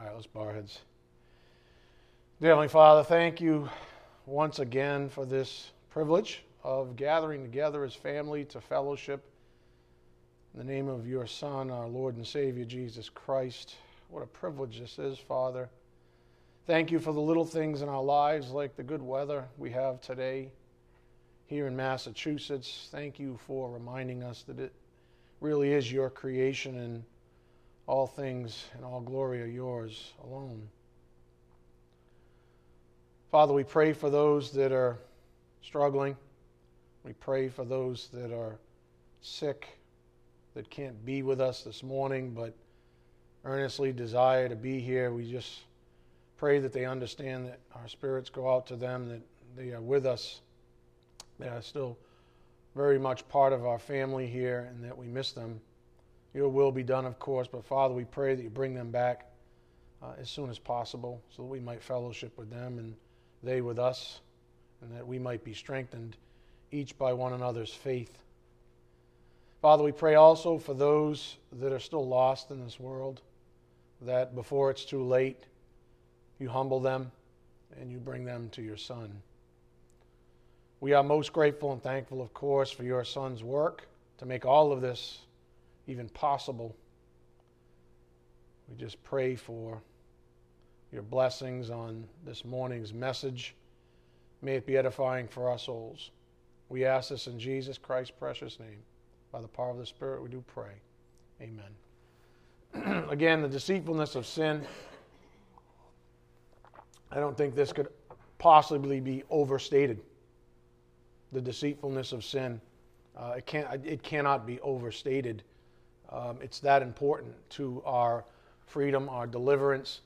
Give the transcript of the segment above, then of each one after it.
All right, let's bow heads. Dear Heavenly Father, thank you once again for this privilege of gathering together as family to fellowship in the name of your Son, our Lord and Savior, Jesus Christ. What a privilege this is, Father. Thank you for the little things in our lives, like the good weather we have today here in Massachusetts. Thank you for reminding us that it really is your creation and all things and all glory are yours alone. Father, we pray for those that are struggling. We pray for those that are sick, that can't be with us this morning, but earnestly desire to be here. We just pray that they understand that our spirits go out to them, that they are with us. They are still very much part of our family here, and that we miss them. Your will be done, of course, but Father, we pray that you bring them back uh, as soon as possible so that we might fellowship with them and they with us, and that we might be strengthened each by one another's faith. Father, we pray also for those that are still lost in this world, that before it's too late, you humble them and you bring them to your Son. We are most grateful and thankful, of course, for your Son's work to make all of this even possible. We just pray for your blessings on this morning's message. May it be edifying for our souls. We ask this in Jesus Christ's precious name. By the power of the Spirit, we do pray. Amen. Again, the deceitfulness of sin. I don't think this could possibly be overstated. The deceitfulness of sin. Uh, it, can't, it cannot be overstated. Um, it's that important to our freedom, our deliverance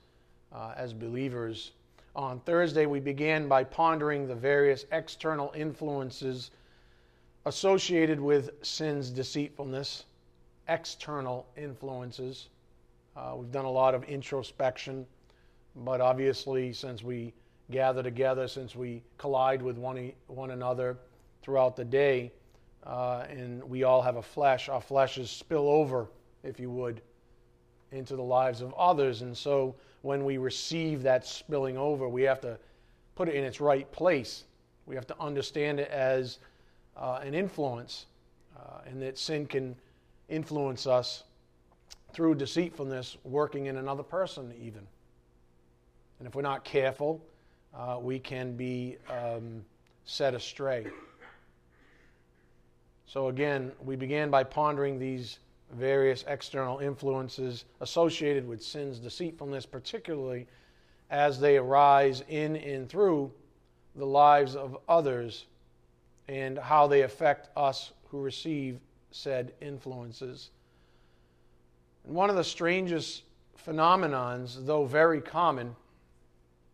uh, as believers. On Thursday, we began by pondering the various external influences associated with sin's deceitfulness, external influences. Uh, we've done a lot of introspection, but obviously, since we gather together, since we collide with one, one another throughout the day, uh, and we all have a flesh. Our fleshes spill over, if you would, into the lives of others. And so when we receive that spilling over, we have to put it in its right place. We have to understand it as uh, an influence, uh, and that sin can influence us through deceitfulness working in another person, even. And if we're not careful, uh, we can be um, set astray. So, again, we began by pondering these various external influences associated with sin's deceitfulness, particularly as they arise in and through the lives of others and how they affect us who receive said influences. And one of the strangest phenomenons, though very common,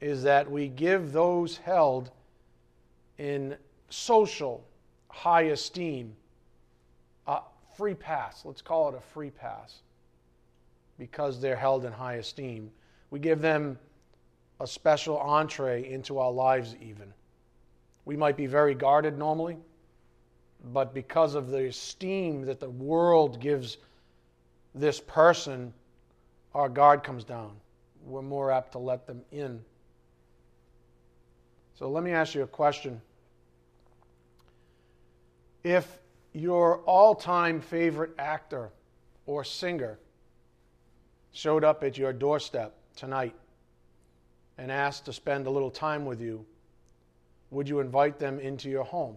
is that we give those held in social high esteem free pass. Let's call it a free pass because they're held in high esteem. We give them a special entree into our lives, even. We might be very guarded normally, but because of the esteem that the world gives this person, our guard comes down. We're more apt to let them in. So let me ask you a question. If your all time favorite actor or singer showed up at your doorstep tonight and asked to spend a little time with you, would you invite them into your home?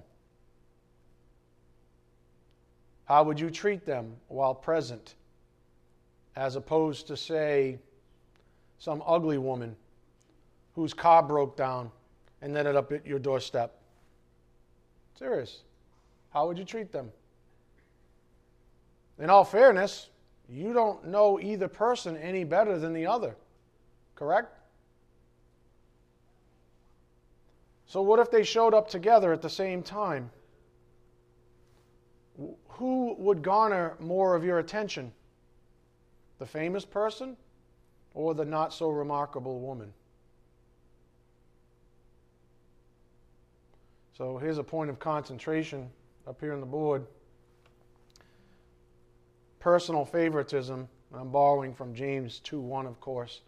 How would you treat them while present? As opposed to, say, some ugly woman whose car broke down and ended up at your doorstep. Serious. How would you treat them? In all fairness, you don't know either person any better than the other, correct? So, what if they showed up together at the same time? Who would garner more of your attention? The famous person or the not so remarkable woman? So, here's a point of concentration up here on the board. Personal favoritism, I'm borrowing from James 2 1, of course.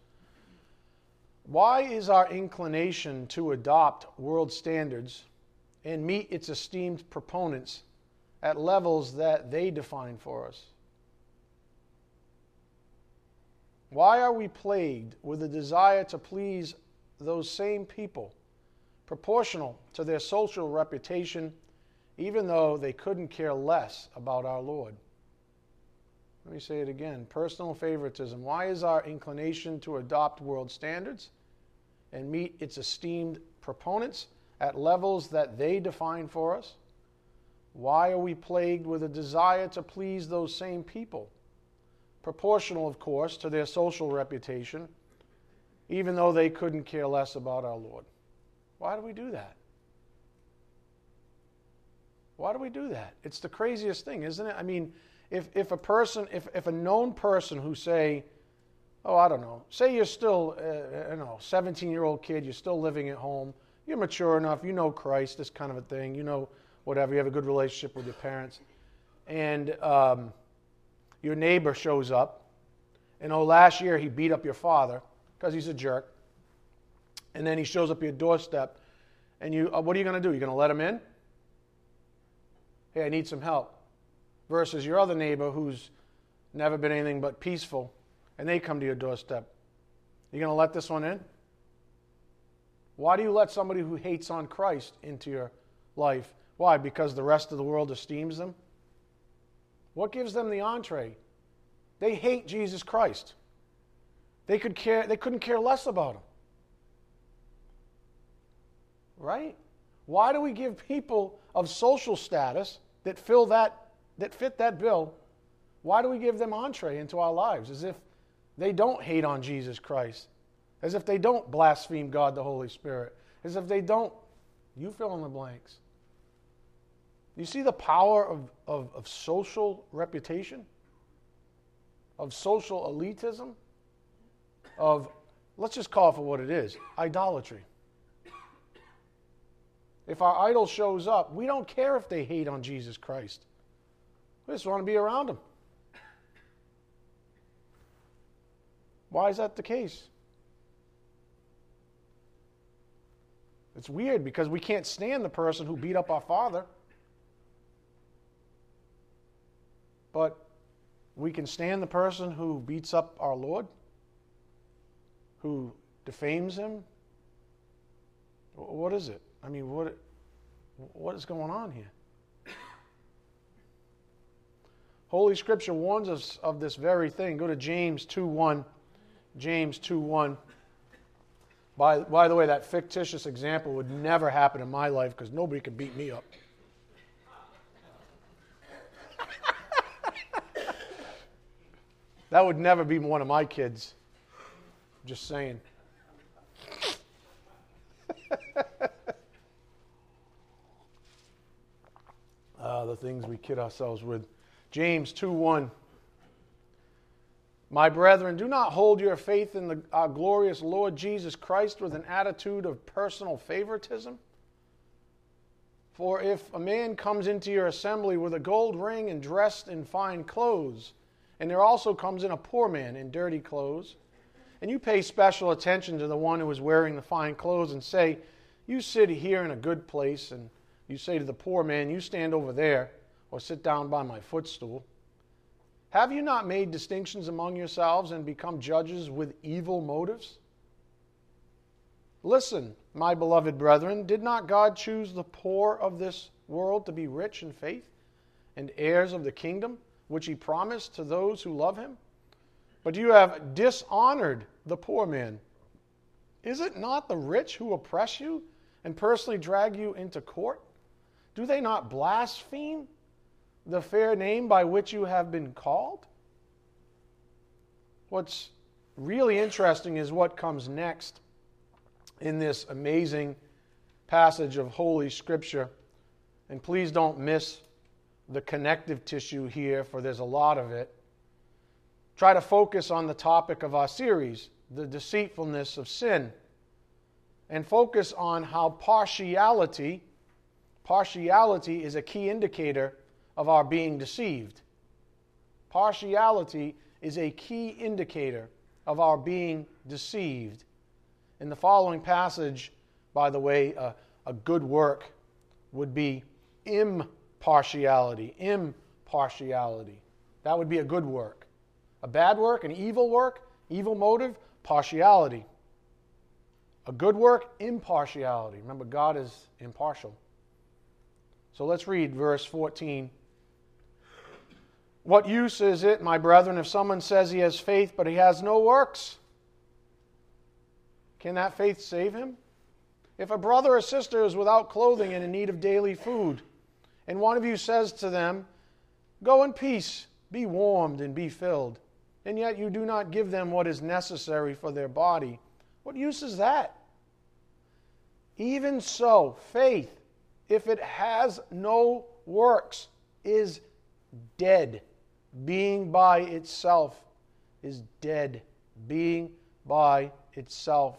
Why is our inclination to adopt world standards and meet its esteemed proponents at levels that they define for us? Why are we plagued with a desire to please those same people, proportional to their social reputation, even though they couldn't care less about our Lord? Let me say it again personal favoritism. Why is our inclination to adopt world standards and meet its esteemed proponents at levels that they define for us? Why are we plagued with a desire to please those same people? Proportional, of course, to their social reputation, even though they couldn't care less about our Lord. Why do we do that? Why do we do that? It's the craziest thing, isn't it? I mean, if, if a person, if, if a known person who say, oh, I don't know, say you're still, uh, you know, 17 year old kid, you're still living at home, you're mature enough, you know Christ, this kind of a thing, you know whatever, you have a good relationship with your parents, and um, your neighbor shows up, and oh, last year he beat up your father because he's a jerk, and then he shows up at your doorstep, and you, uh, what are you going to do? You're going to let him in? Hey, I need some help versus your other neighbor who's never been anything but peaceful and they come to your doorstep. You're going to let this one in? Why do you let somebody who hates on Christ into your life? Why? Because the rest of the world esteems them? What gives them the entree? They hate Jesus Christ. They, could care, they couldn't care less about him. Right? Why do we give people of social status that fill that that fit that bill, why do we give them entree into our lives? As if they don't hate on Jesus Christ, as if they don't blaspheme God the Holy Spirit, as if they don't, you fill in the blanks. You see the power of, of, of social reputation, of social elitism, of, let's just call it for what it is idolatry. If our idol shows up, we don't care if they hate on Jesus Christ. We just want to be around them. Why is that the case? It's weird because we can't stand the person who beat up our father. But we can stand the person who beats up our Lord, who defames him. What is it? I mean, what, what is going on here? Holy Scripture warns us of this very thing. Go to James 2:1. James 2:1. By, by the way, that fictitious example would never happen in my life because nobody could beat me up. that would never be one of my kids. Just saying. The things we kid ourselves with. James 2 1. My brethren, do not hold your faith in the, our glorious Lord Jesus Christ with an attitude of personal favoritism. For if a man comes into your assembly with a gold ring and dressed in fine clothes, and there also comes in a poor man in dirty clothes, and you pay special attention to the one who is wearing the fine clothes and say, You sit here in a good place, and you say to the poor man, You stand over there or sit down by my footstool? Have you not made distinctions among yourselves and become judges with evil motives? Listen, my beloved brethren, did not God choose the poor of this world to be rich in faith and heirs of the kingdom which he promised to those who love him? But you have dishonored the poor man. Is it not the rich who oppress you and personally drag you into court? Do they not blaspheme the fair name by which you have been called? What's really interesting is what comes next in this amazing passage of Holy Scripture. And please don't miss the connective tissue here, for there's a lot of it. Try to focus on the topic of our series, the deceitfulness of sin, and focus on how partiality, partiality is a key indicator of our being deceived. Partiality is a key indicator of our being deceived. In the following passage, by the way, uh, a good work would be impartiality. Impartiality. That would be a good work. A bad work, an evil work, evil motive, partiality. A good work, impartiality. Remember, God is impartial. So let's read verse 14. What use is it, my brethren, if someone says he has faith but he has no works? Can that faith save him? If a brother or sister is without clothing and in need of daily food, and one of you says to them, Go in peace, be warmed and be filled, and yet you do not give them what is necessary for their body, what use is that? Even so, faith, if it has no works, is dead. Being by itself is dead. Being by itself.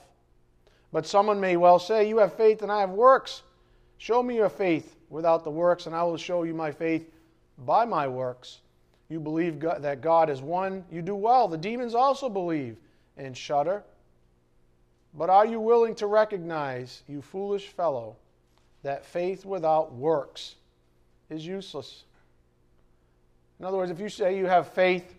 But someone may well say, You have faith and I have works. Show me your faith without the works, and I will show you my faith by my works. You believe God, that God is one, you do well. The demons also believe and shudder. But are you willing to recognize, you foolish fellow, that faith without works is useless? In other words, if you say you have faith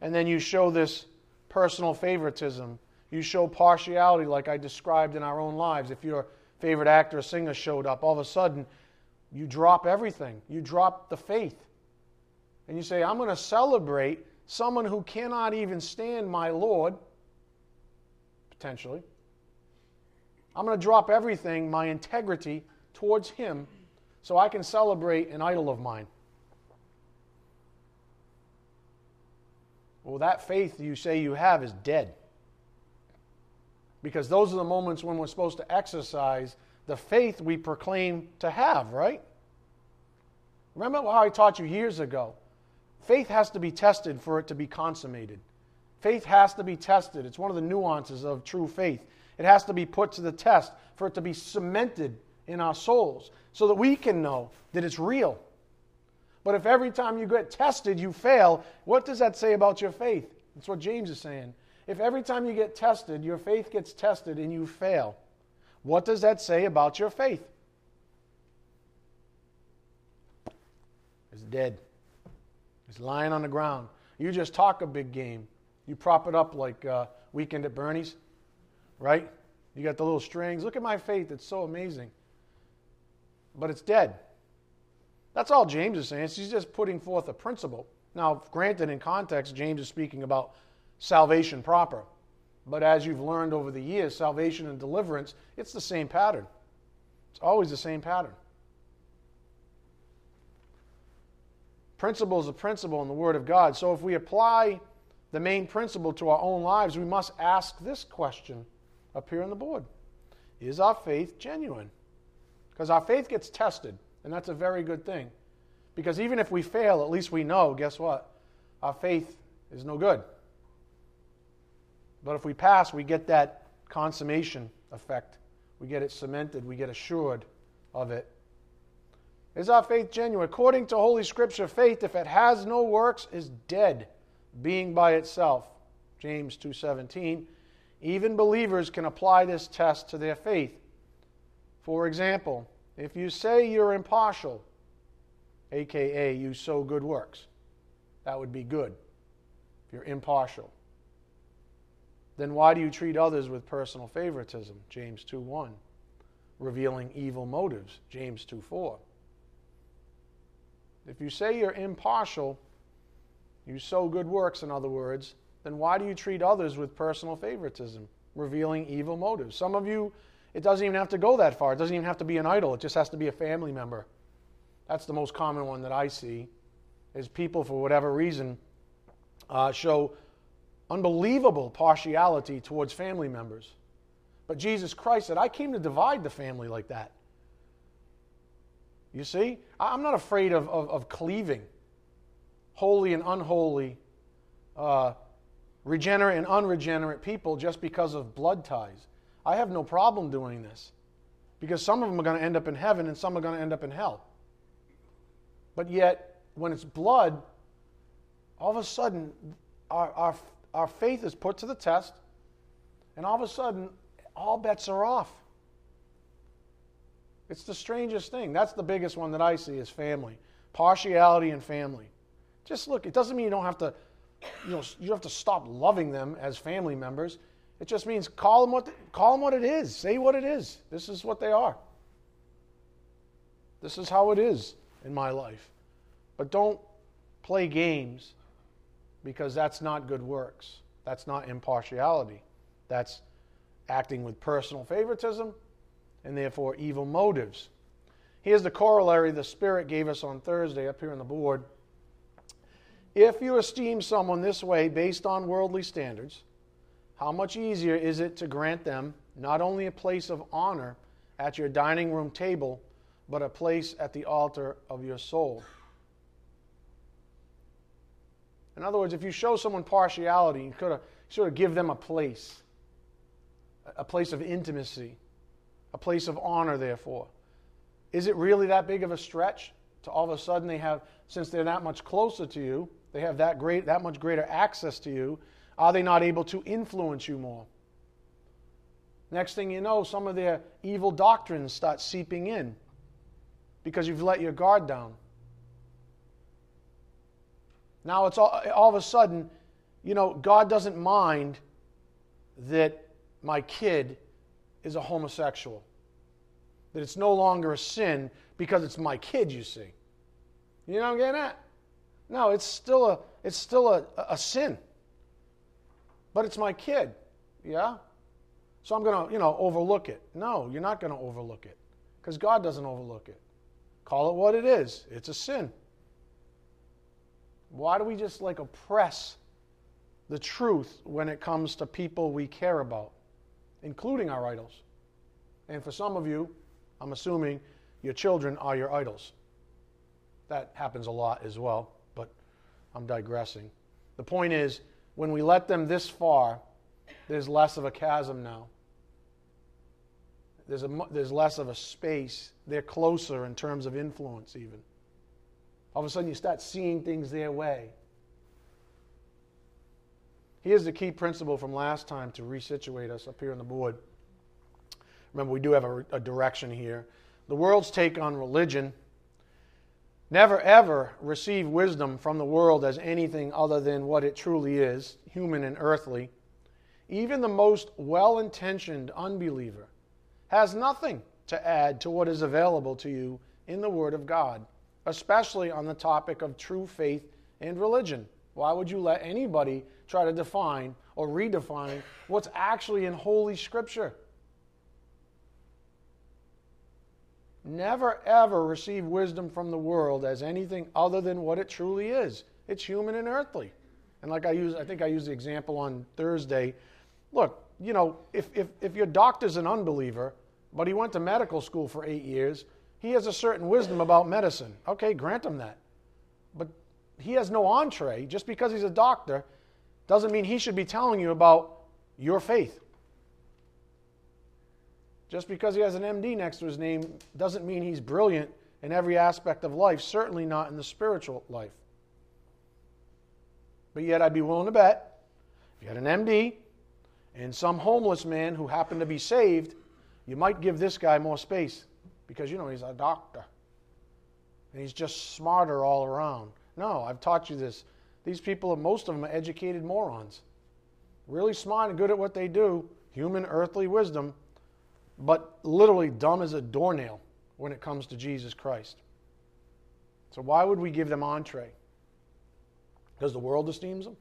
and then you show this personal favoritism, you show partiality like I described in our own lives. If your favorite actor or singer showed up, all of a sudden you drop everything. You drop the faith. And you say, I'm going to celebrate someone who cannot even stand my Lord, potentially. I'm going to drop everything, my integrity, towards Him, so I can celebrate an idol of mine. Well, that faith you say you have is dead. Because those are the moments when we're supposed to exercise the faith we proclaim to have, right? Remember how I taught you years ago? Faith has to be tested for it to be consummated. Faith has to be tested. It's one of the nuances of true faith. It has to be put to the test for it to be cemented in our souls so that we can know that it's real. But if every time you get tested you fail, what does that say about your faith? That's what James is saying. If every time you get tested, your faith gets tested and you fail, what does that say about your faith? It's dead. It's lying on the ground. You just talk a big game. You prop it up like uh, Weekend at Bernie's, right? You got the little strings. Look at my faith. It's so amazing. But it's dead. That's all James is saying. He's just putting forth a principle. Now, granted, in context, James is speaking about salvation proper. But as you've learned over the years, salvation and deliverance, it's the same pattern. It's always the same pattern. Principle is a principle in the Word of God. So if we apply the main principle to our own lives, we must ask this question up here on the board Is our faith genuine? Because our faith gets tested. And that's a very good thing. Because even if we fail, at least we know, guess what? Our faith is no good. But if we pass, we get that consummation effect. We get it cemented, we get assured of it. Is our faith genuine? According to Holy Scripture, faith, if it has no works, is dead, being by itself. James 2:17. Even believers can apply this test to their faith. For example, if you say you're impartial, aka you sow good works, that would be good. If you're impartial. Then why do you treat others with personal favoritism? James 2:1. Revealing evil motives, James 2:4. If you say you're impartial, you sow good works, in other words, then why do you treat others with personal favoritism, revealing evil motives? Some of you it doesn't even have to go that far. It doesn't even have to be an idol. It just has to be a family member. That's the most common one that I see. Is people, for whatever reason, uh, show unbelievable partiality towards family members. But Jesus Christ said, I came to divide the family like that. You see? I'm not afraid of, of, of cleaving holy and unholy, uh, regenerate and unregenerate people just because of blood ties. I have no problem doing this because some of them are going to end up in heaven and some are going to end up in hell. But yet, when it's blood, all of a sudden, our, our, our faith is put to the test, and all of a sudden, all bets are off. It's the strangest thing. That's the biggest one that I see is family. Partiality and family. Just look, it doesn't mean you don't have to, you know, you have to stop loving them as family members. It just means call them what, call them what it is. Say what it is. This is what they are. This is how it is in my life. But don't play games because that's not good works. That's not impartiality. That's acting with personal favoritism and therefore evil motives. Here's the corollary the Spirit gave us on Thursday up here on the board. If you esteem someone this way based on worldly standards, how much easier is it to grant them not only a place of honor at your dining room table, but a place at the altar of your soul? In other words, if you show someone partiality, you could sort of give them a place, a place of intimacy, a place of honor, therefore. Is it really that big of a stretch to all of a sudden they have, since they're that much closer to you, they have that great, that much greater access to you, are they not able to influence you more? Next thing you know, some of their evil doctrines start seeping in because you've let your guard down. Now it's all, all of a sudden, you know, God doesn't mind that my kid is a homosexual. That it's no longer a sin because it's my kid, you see. You know what I'm getting at? No, it's still a it's still a, a sin. But it's my kid. Yeah? So I'm gonna, you know, overlook it. No, you're not gonna overlook it. Because God doesn't overlook it. Call it what it is. It's a sin. Why do we just like oppress the truth when it comes to people we care about? including our idols. And for some of you, I'm assuming your children are your idols. That happens a lot as well, but I'm digressing. The point is, when we let them this far, there's less of a chasm now. There's, a, there's less of a space. They're closer in terms of influence, even. All of a sudden, you start seeing things their way. Here's the key principle from last time to resituate us up here on the board. Remember, we do have a, a direction here. The world's take on religion never ever receive wisdom from the world as anything other than what it truly is human and earthly. Even the most well intentioned unbeliever has nothing to add to what is available to you in the Word of God, especially on the topic of true faith and religion. Why would you let anybody try to define or redefine what's actually in Holy Scripture? Never ever receive wisdom from the world as anything other than what it truly is. It's human and earthly. And like I use, I think I used the example on Thursday. Look, you know, if, if, if your doctor's an unbeliever, but he went to medical school for eight years, he has a certain wisdom about medicine. Okay, grant him that. But he has no entree. Just because he's a doctor doesn't mean he should be telling you about your faith. Just because he has an MD next to his name doesn't mean he's brilliant in every aspect of life, certainly not in the spiritual life. But yet, I'd be willing to bet if you had an MD and some homeless man who happened to be saved, you might give this guy more space because you know he's a doctor and he's just smarter all around. No, I've taught you this. These people, most of them are educated morons. Really smart and good at what they do, human earthly wisdom, but literally dumb as a doornail when it comes to Jesus Christ. So why would we give them entree? Because the world esteems them?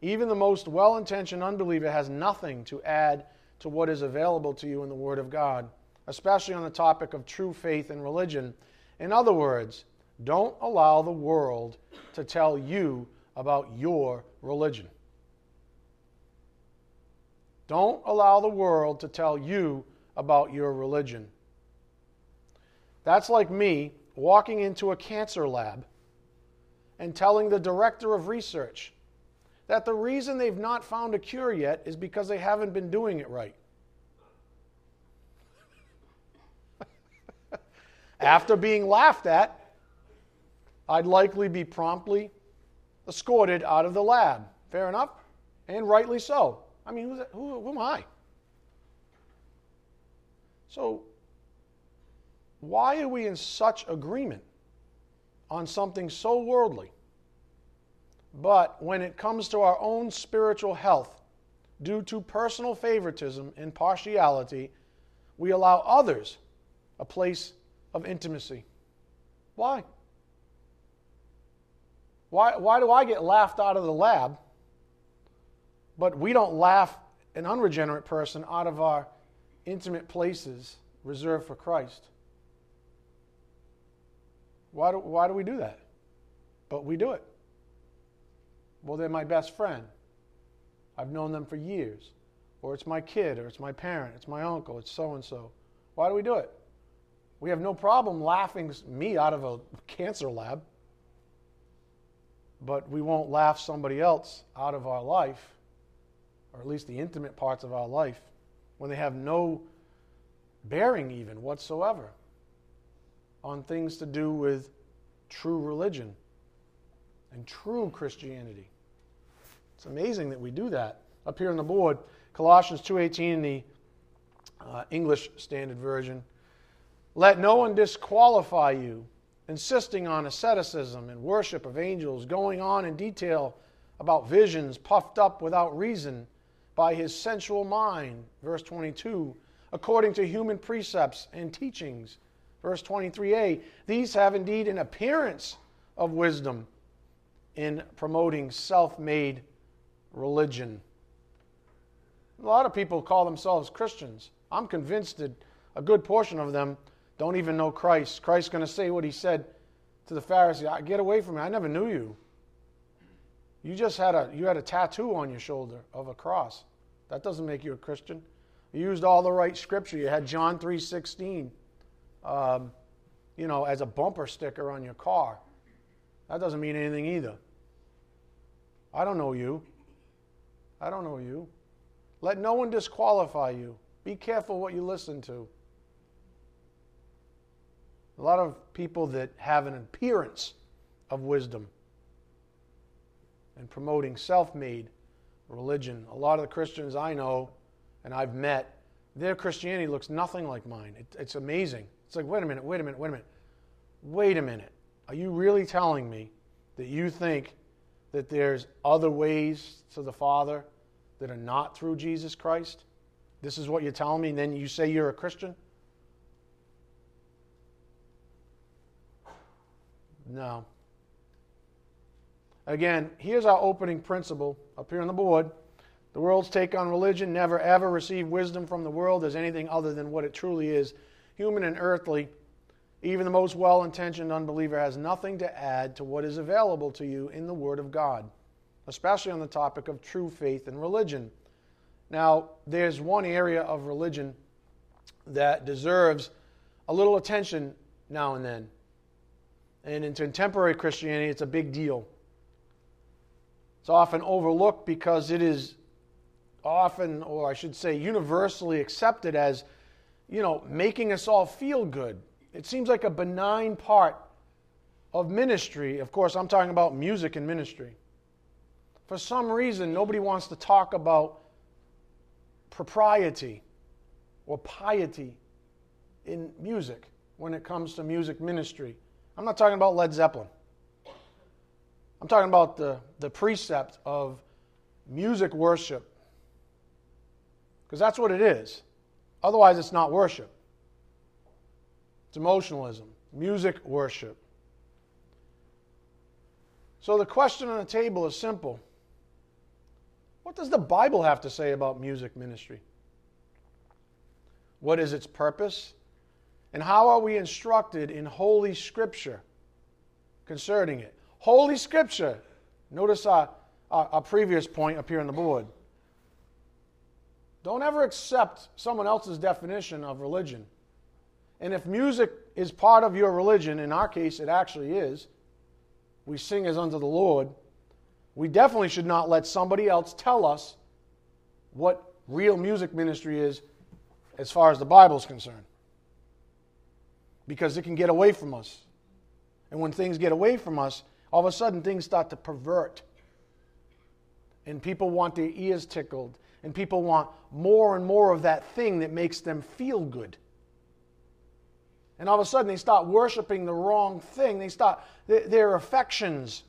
Even the most well intentioned unbeliever has nothing to add to what is available to you in the Word of God, especially on the topic of true faith and religion. In other words, don't allow the world to tell you about your religion. Don't allow the world to tell you about your religion. That's like me walking into a cancer lab and telling the director of research that the reason they've not found a cure yet is because they haven't been doing it right. After being laughed at, I'd likely be promptly escorted out of the lab. Fair enough? And rightly so. I mean, who, who am I? So, why are we in such agreement on something so worldly? But when it comes to our own spiritual health, due to personal favoritism and partiality, we allow others a place of intimacy. Why? Why, why do I get laughed out of the lab, but we don't laugh an unregenerate person out of our intimate places reserved for Christ? Why do, why do we do that? But we do it. Well, they're my best friend. I've known them for years. Or it's my kid, or it's my parent, it's my uncle, it's so and so. Why do we do it? We have no problem laughing me out of a cancer lab, but we won't laugh somebody else out of our life, or at least the intimate parts of our life, when they have no bearing even whatsoever on things to do with true religion and true Christianity. It's amazing that we do that. Up here on the board, Colossians 2:18 in the uh, English Standard Version. Let no one disqualify you, insisting on asceticism and worship of angels, going on in detail about visions puffed up without reason by his sensual mind. Verse 22, according to human precepts and teachings. Verse 23a, these have indeed an appearance of wisdom in promoting self made religion. A lot of people call themselves Christians. I'm convinced that a good portion of them don't even know Christ. Christ's going to say what he said to the Pharisee Get away from me. I never knew you. You just had a, you had a tattoo on your shoulder of a cross. That doesn't make you a Christian. You used all the right scripture. You had John 3.16, um, you know, as a bumper sticker on your car. That doesn't mean anything either. I don't know you. I don't know you. Let no one disqualify you. Be careful what you listen to. A lot of people that have an appearance of wisdom and promoting self made religion. A lot of the Christians I know and I've met, their Christianity looks nothing like mine. It, it's amazing. It's like, wait a minute, wait a minute, wait a minute. Wait a minute. Are you really telling me that you think that there's other ways to the Father that are not through Jesus Christ? This is what you're telling me, and then you say you're a Christian? No. Again, here's our opening principle up here on the board. The world's take on religion never ever receive wisdom from the world as anything other than what it truly is human and earthly. Even the most well intentioned unbeliever has nothing to add to what is available to you in the Word of God, especially on the topic of true faith and religion. Now, there's one area of religion that deserves a little attention now and then. And in contemporary Christianity, it's a big deal. It's often overlooked because it is often, or I should say, universally accepted as, you know, making us all feel good it seems like a benign part of ministry. Of course, I'm talking about music and ministry. For some reason, nobody wants to talk about propriety or piety in music when it comes to music ministry. I'm not talking about Led Zeppelin. I'm talking about the, the precept of music worship. Because that's what it is. Otherwise, it's not worship. It's emotionalism, music worship. So the question on the table is simple What does the Bible have to say about music ministry? What is its purpose? And how are we instructed in Holy Scripture concerning it? Holy Scripture. Notice our, our, our previous point up here on the board. Don't ever accept someone else's definition of religion. And if music is part of your religion, in our case it actually is, we sing as unto the Lord, we definitely should not let somebody else tell us what real music ministry is as far as the Bible is concerned. Because it can get away from us. And when things get away from us, all of a sudden things start to pervert. And people want their ears tickled. And people want more and more of that thing that makes them feel good. And all of a sudden they start worshiping the wrong thing. They start, their affections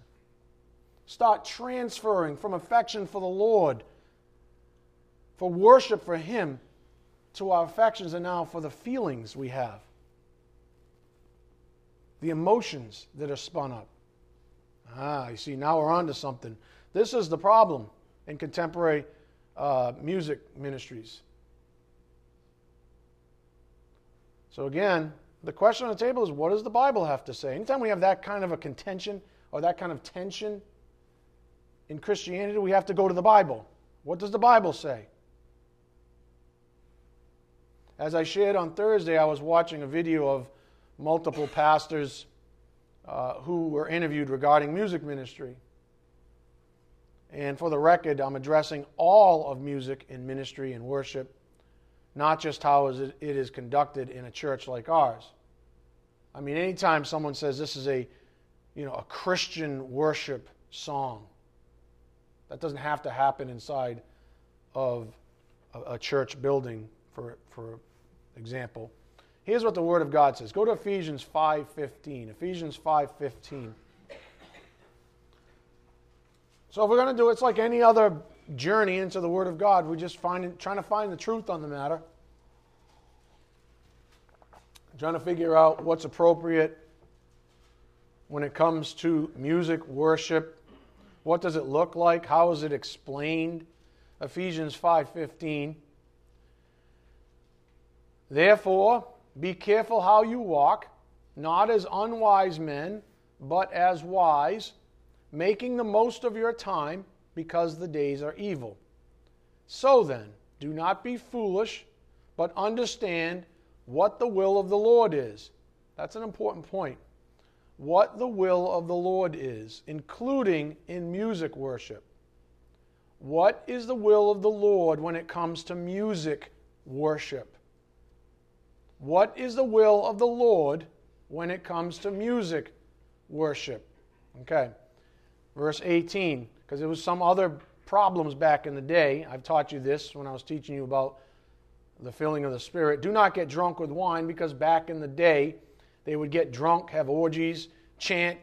start transferring from affection for the Lord, for worship for Him, to our affections and now for the feelings we have, the emotions that are spun up. Ah, you see, now we're on to something. This is the problem in contemporary uh, music ministries. So, again, the question on the table is what does the Bible have to say? Anytime we have that kind of a contention or that kind of tension in Christianity, we have to go to the Bible. What does the Bible say? As I shared on Thursday, I was watching a video of multiple pastors uh, who were interviewed regarding music ministry. And for the record, I'm addressing all of music in ministry and worship not just how it is conducted in a church like ours. I mean, anytime someone says this is a, you know, a Christian worship song, that doesn't have to happen inside of a, a church building, for, for example. Here's what the Word of God says. Go to Ephesians 5.15. Ephesians 5.15. So if we're going to do it, it's like any other journey into the Word of God. We're just finding, trying to find the truth on the matter, trying to figure out what's appropriate when it comes to music, worship. What does it look like? How is it explained? Ephesians 5:15. Therefore, be careful how you walk, not as unwise men, but as wise, making the most of your time because the days are evil. So then, do not be foolish, but understand what the will of the Lord is. That's an important point. What the will of the Lord is, including in music worship. What is the will of the Lord when it comes to music worship? What is the will of the Lord when it comes to music worship? Okay. Verse 18 because there was some other problems back in the day. I've taught you this when I was teaching you about the filling of the Spirit. Do not get drunk with wine because back in the day they would get drunk, have orgies, chant,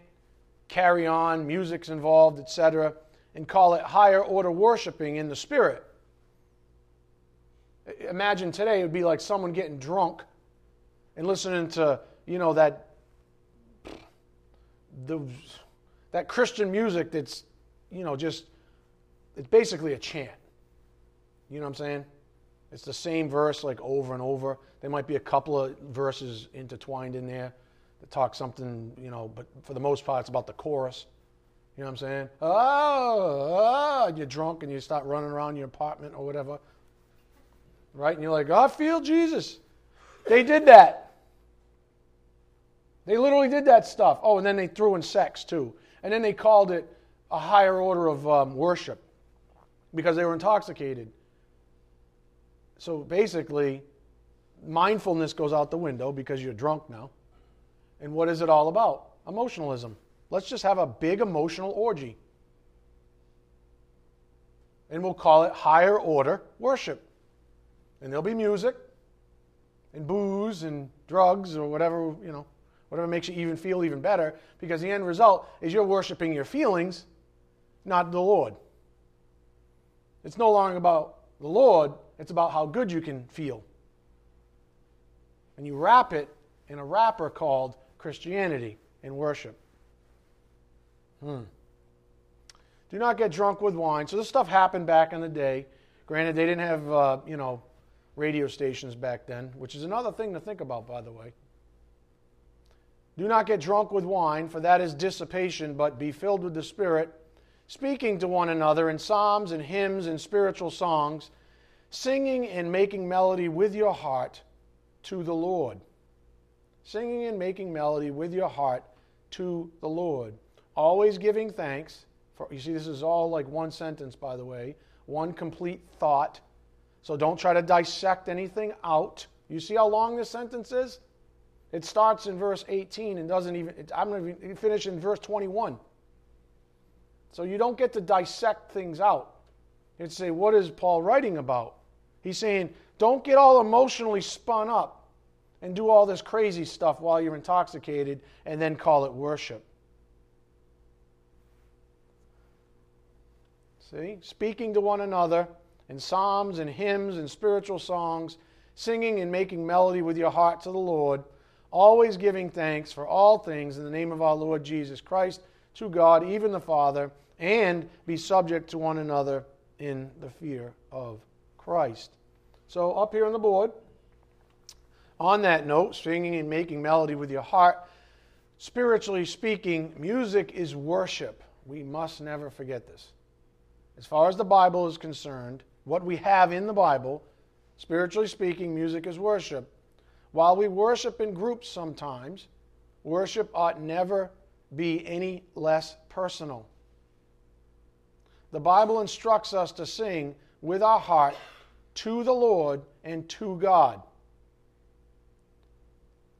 carry on, music's involved, etc., and call it higher order worshiping in the Spirit. Imagine today it would be like someone getting drunk and listening to, you know, that the, that Christian music that's you know, just, it's basically a chant. You know what I'm saying? It's the same verse like over and over. There might be a couple of verses intertwined in there that talk something, you know, but for the most part, it's about the chorus. You know what I'm saying? Oh, oh, you're drunk and you start running around your apartment or whatever. Right? And you're like, I feel Jesus. They did that. They literally did that stuff. Oh, and then they threw in sex too. And then they called it a higher order of um, worship because they were intoxicated. So basically, mindfulness goes out the window because you're drunk now. And what is it all about? Emotionalism. Let's just have a big emotional orgy. And we'll call it higher order worship. And there'll be music and booze and drugs or whatever, you know, whatever makes you even feel even better because the end result is you're worshiping your feelings not the Lord. It's no longer about the Lord, it's about how good you can feel. And you wrap it in a wrapper called Christianity and worship. Hmm. Do not get drunk with wine. So this stuff happened back in the day. Granted, they didn't have, uh, you know, radio stations back then, which is another thing to think about, by the way. Do not get drunk with wine, for that is dissipation, but be filled with the Spirit speaking to one another in psalms and hymns and spiritual songs, singing and making melody with your heart to the Lord. Singing and making melody with your heart to the Lord. Always giving thanks. For, you see, this is all like one sentence, by the way, one complete thought. So don't try to dissect anything out. You see how long this sentence is? It starts in verse 18 and doesn't even, I'm going to finish in verse 21. So you don't get to dissect things out. You say, what is Paul writing about? He's saying, don't get all emotionally spun up and do all this crazy stuff while you're intoxicated and then call it worship. See? Speaking to one another in psalms and hymns and spiritual songs, singing and making melody with your heart to the Lord, always giving thanks for all things in the name of our Lord Jesus Christ to God, even the Father, and be subject to one another in the fear of Christ. So, up here on the board, on that note, singing and making melody with your heart, spiritually speaking, music is worship. We must never forget this. As far as the Bible is concerned, what we have in the Bible, spiritually speaking, music is worship. While we worship in groups sometimes, worship ought never be any less personal. The Bible instructs us to sing with our heart to the Lord and to God.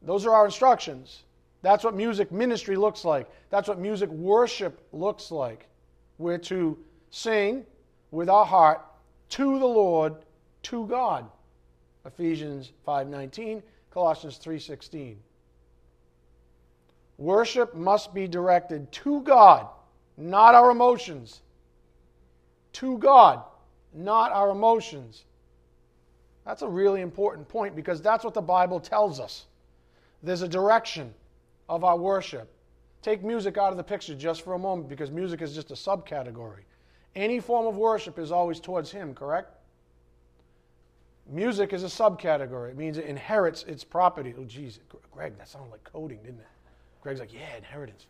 Those are our instructions. That's what music ministry looks like. That's what music worship looks like. We're to sing with our heart to the Lord, to God. Ephesians 5:19, Colossians 3:16. Worship must be directed to God, not our emotions. To God, not our emotions. That's a really important point because that's what the Bible tells us. There's a direction of our worship. Take music out of the picture just for a moment because music is just a subcategory. Any form of worship is always towards Him, correct? Music is a subcategory. It means it inherits its property. Oh, geez, Greg, that sounded like coding, didn't it? Greg's like, yeah, inheritance.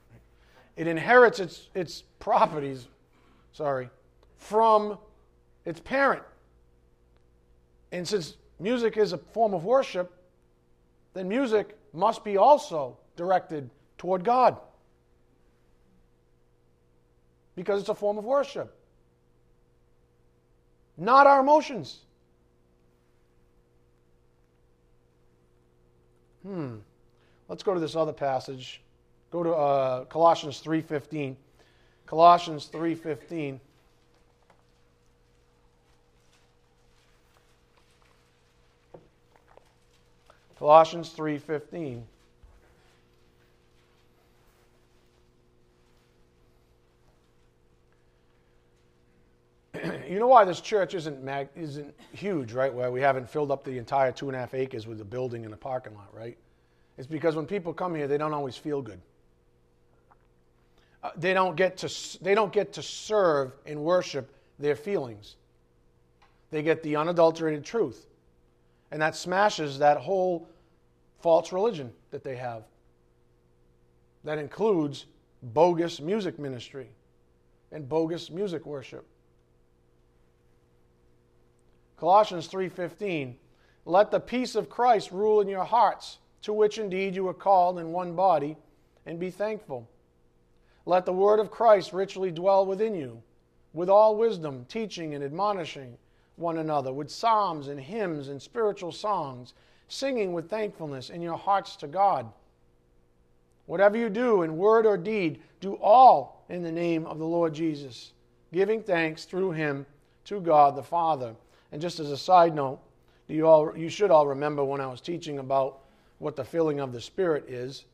It inherits its, its properties, sorry, from its parent. And since music is a form of worship, then music must be also directed toward God. Because it's a form of worship not our emotions. Hmm. Let's go to this other passage. Go to uh, Colossians 3:15. Colossians 3:15. Colossians 3:15. you know why this church isn't mag- isn't huge, right? Where we haven't filled up the entire two and a half acres with a building and a parking lot, right? It's because when people come here, they don't always feel good. Uh, they don't get to they don't get to serve and worship their feelings. They get the unadulterated truth, and that smashes that whole false religion that they have. That includes bogus music ministry and bogus music worship. Colossians 3:15 Let the peace of Christ rule in your hearts, to which indeed you were called in one body, and be thankful. Let the word of Christ richly dwell within you, with all wisdom, teaching and admonishing one another with psalms and hymns and spiritual songs, singing with thankfulness in your hearts to God. Whatever you do in word or deed, do all in the name of the Lord Jesus, giving thanks through him to God the Father. And just as a side note, you, all, you should all remember when I was teaching about what the filling of the Spirit is,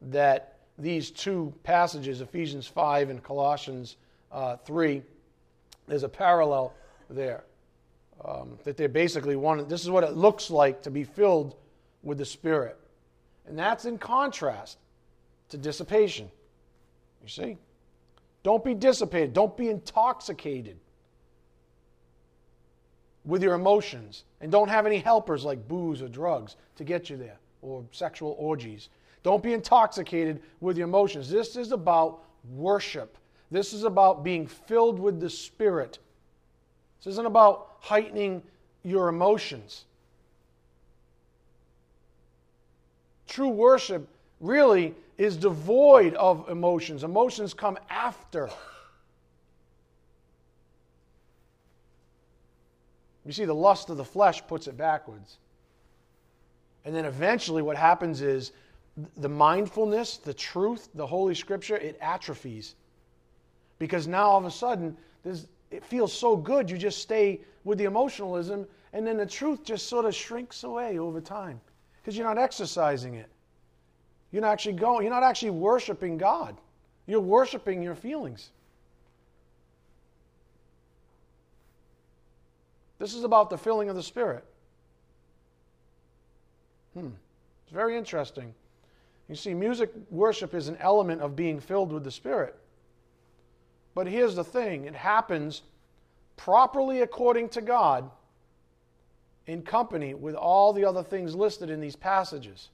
that these two passages, Ephesians 5 and Colossians uh, 3, there's a parallel there. Um, that they're basically one, this is what it looks like to be filled with the Spirit. And that's in contrast to dissipation. You see? Don't be dissipated, don't be intoxicated with your emotions and don't have any helpers like booze or drugs to get you there or sexual orgies. Don't be intoxicated with your emotions. This is about worship. This is about being filled with the Spirit. This isn't about heightening your emotions. True worship really is devoid of emotions. Emotions come after You see, the lust of the flesh puts it backwards. And then eventually, what happens is the mindfulness, the truth, the Holy Scripture, it atrophies. Because now all of a sudden, it feels so good, you just stay with the emotionalism, and then the truth just sort of shrinks away over time. Because you're not exercising it. You're not actually going, you're not actually worshiping God. You're worshiping your feelings. This is about the filling of the Spirit. Hmm. It's very interesting. You see, music worship is an element of being filled with the Spirit. But here's the thing it happens properly according to God in company with all the other things listed in these passages.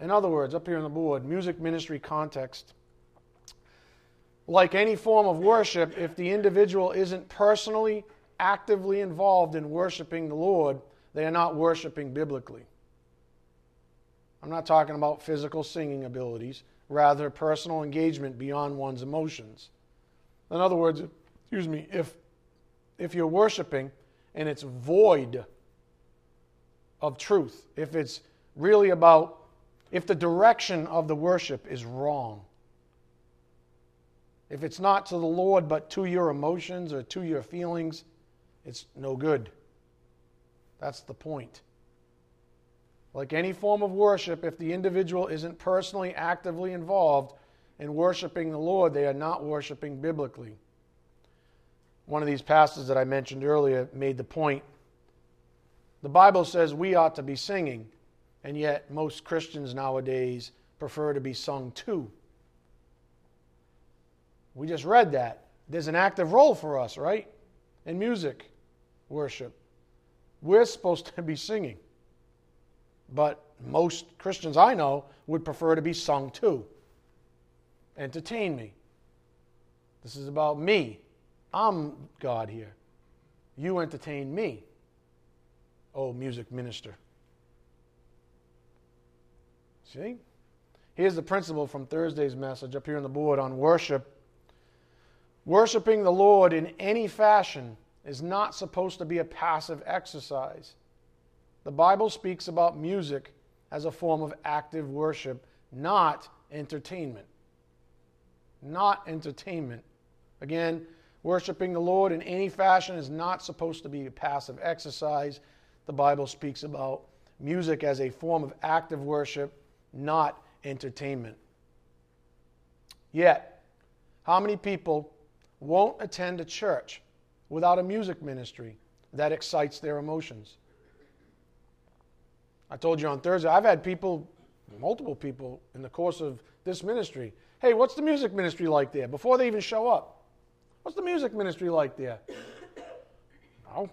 In other words, up here on the board, music ministry context. Like any form of worship, if the individual isn't personally, actively involved in worshiping the Lord, they are not worshiping biblically. I'm not talking about physical singing abilities, rather, personal engagement beyond one's emotions. In other words, excuse me, if, if you're worshiping and it's void of truth, if it's really about, if the direction of the worship is wrong, if it's not to the Lord but to your emotions or to your feelings, it's no good. That's the point. Like any form of worship, if the individual isn't personally actively involved in worshiping the Lord, they are not worshiping biblically. One of these pastors that I mentioned earlier made the point the Bible says we ought to be singing, and yet most Christians nowadays prefer to be sung to. We just read that. There's an active role for us, right? In music, worship. We're supposed to be singing. But most Christians I know would prefer to be sung to. Entertain me. This is about me. I'm God here. You entertain me, oh music minister. See? Here's the principle from Thursday's message up here on the board on worship Worshipping the Lord in any fashion is not supposed to be a passive exercise. The Bible speaks about music as a form of active worship, not entertainment. Not entertainment. Again, worshiping the Lord in any fashion is not supposed to be a passive exercise. The Bible speaks about music as a form of active worship, not entertainment. Yet, how many people won't attend a church without a music ministry that excites their emotions. I told you on Thursday, I've had people, multiple people, in the course of this ministry, hey, what's the music ministry like there? Before they even show up. What's the music ministry like there? Oh,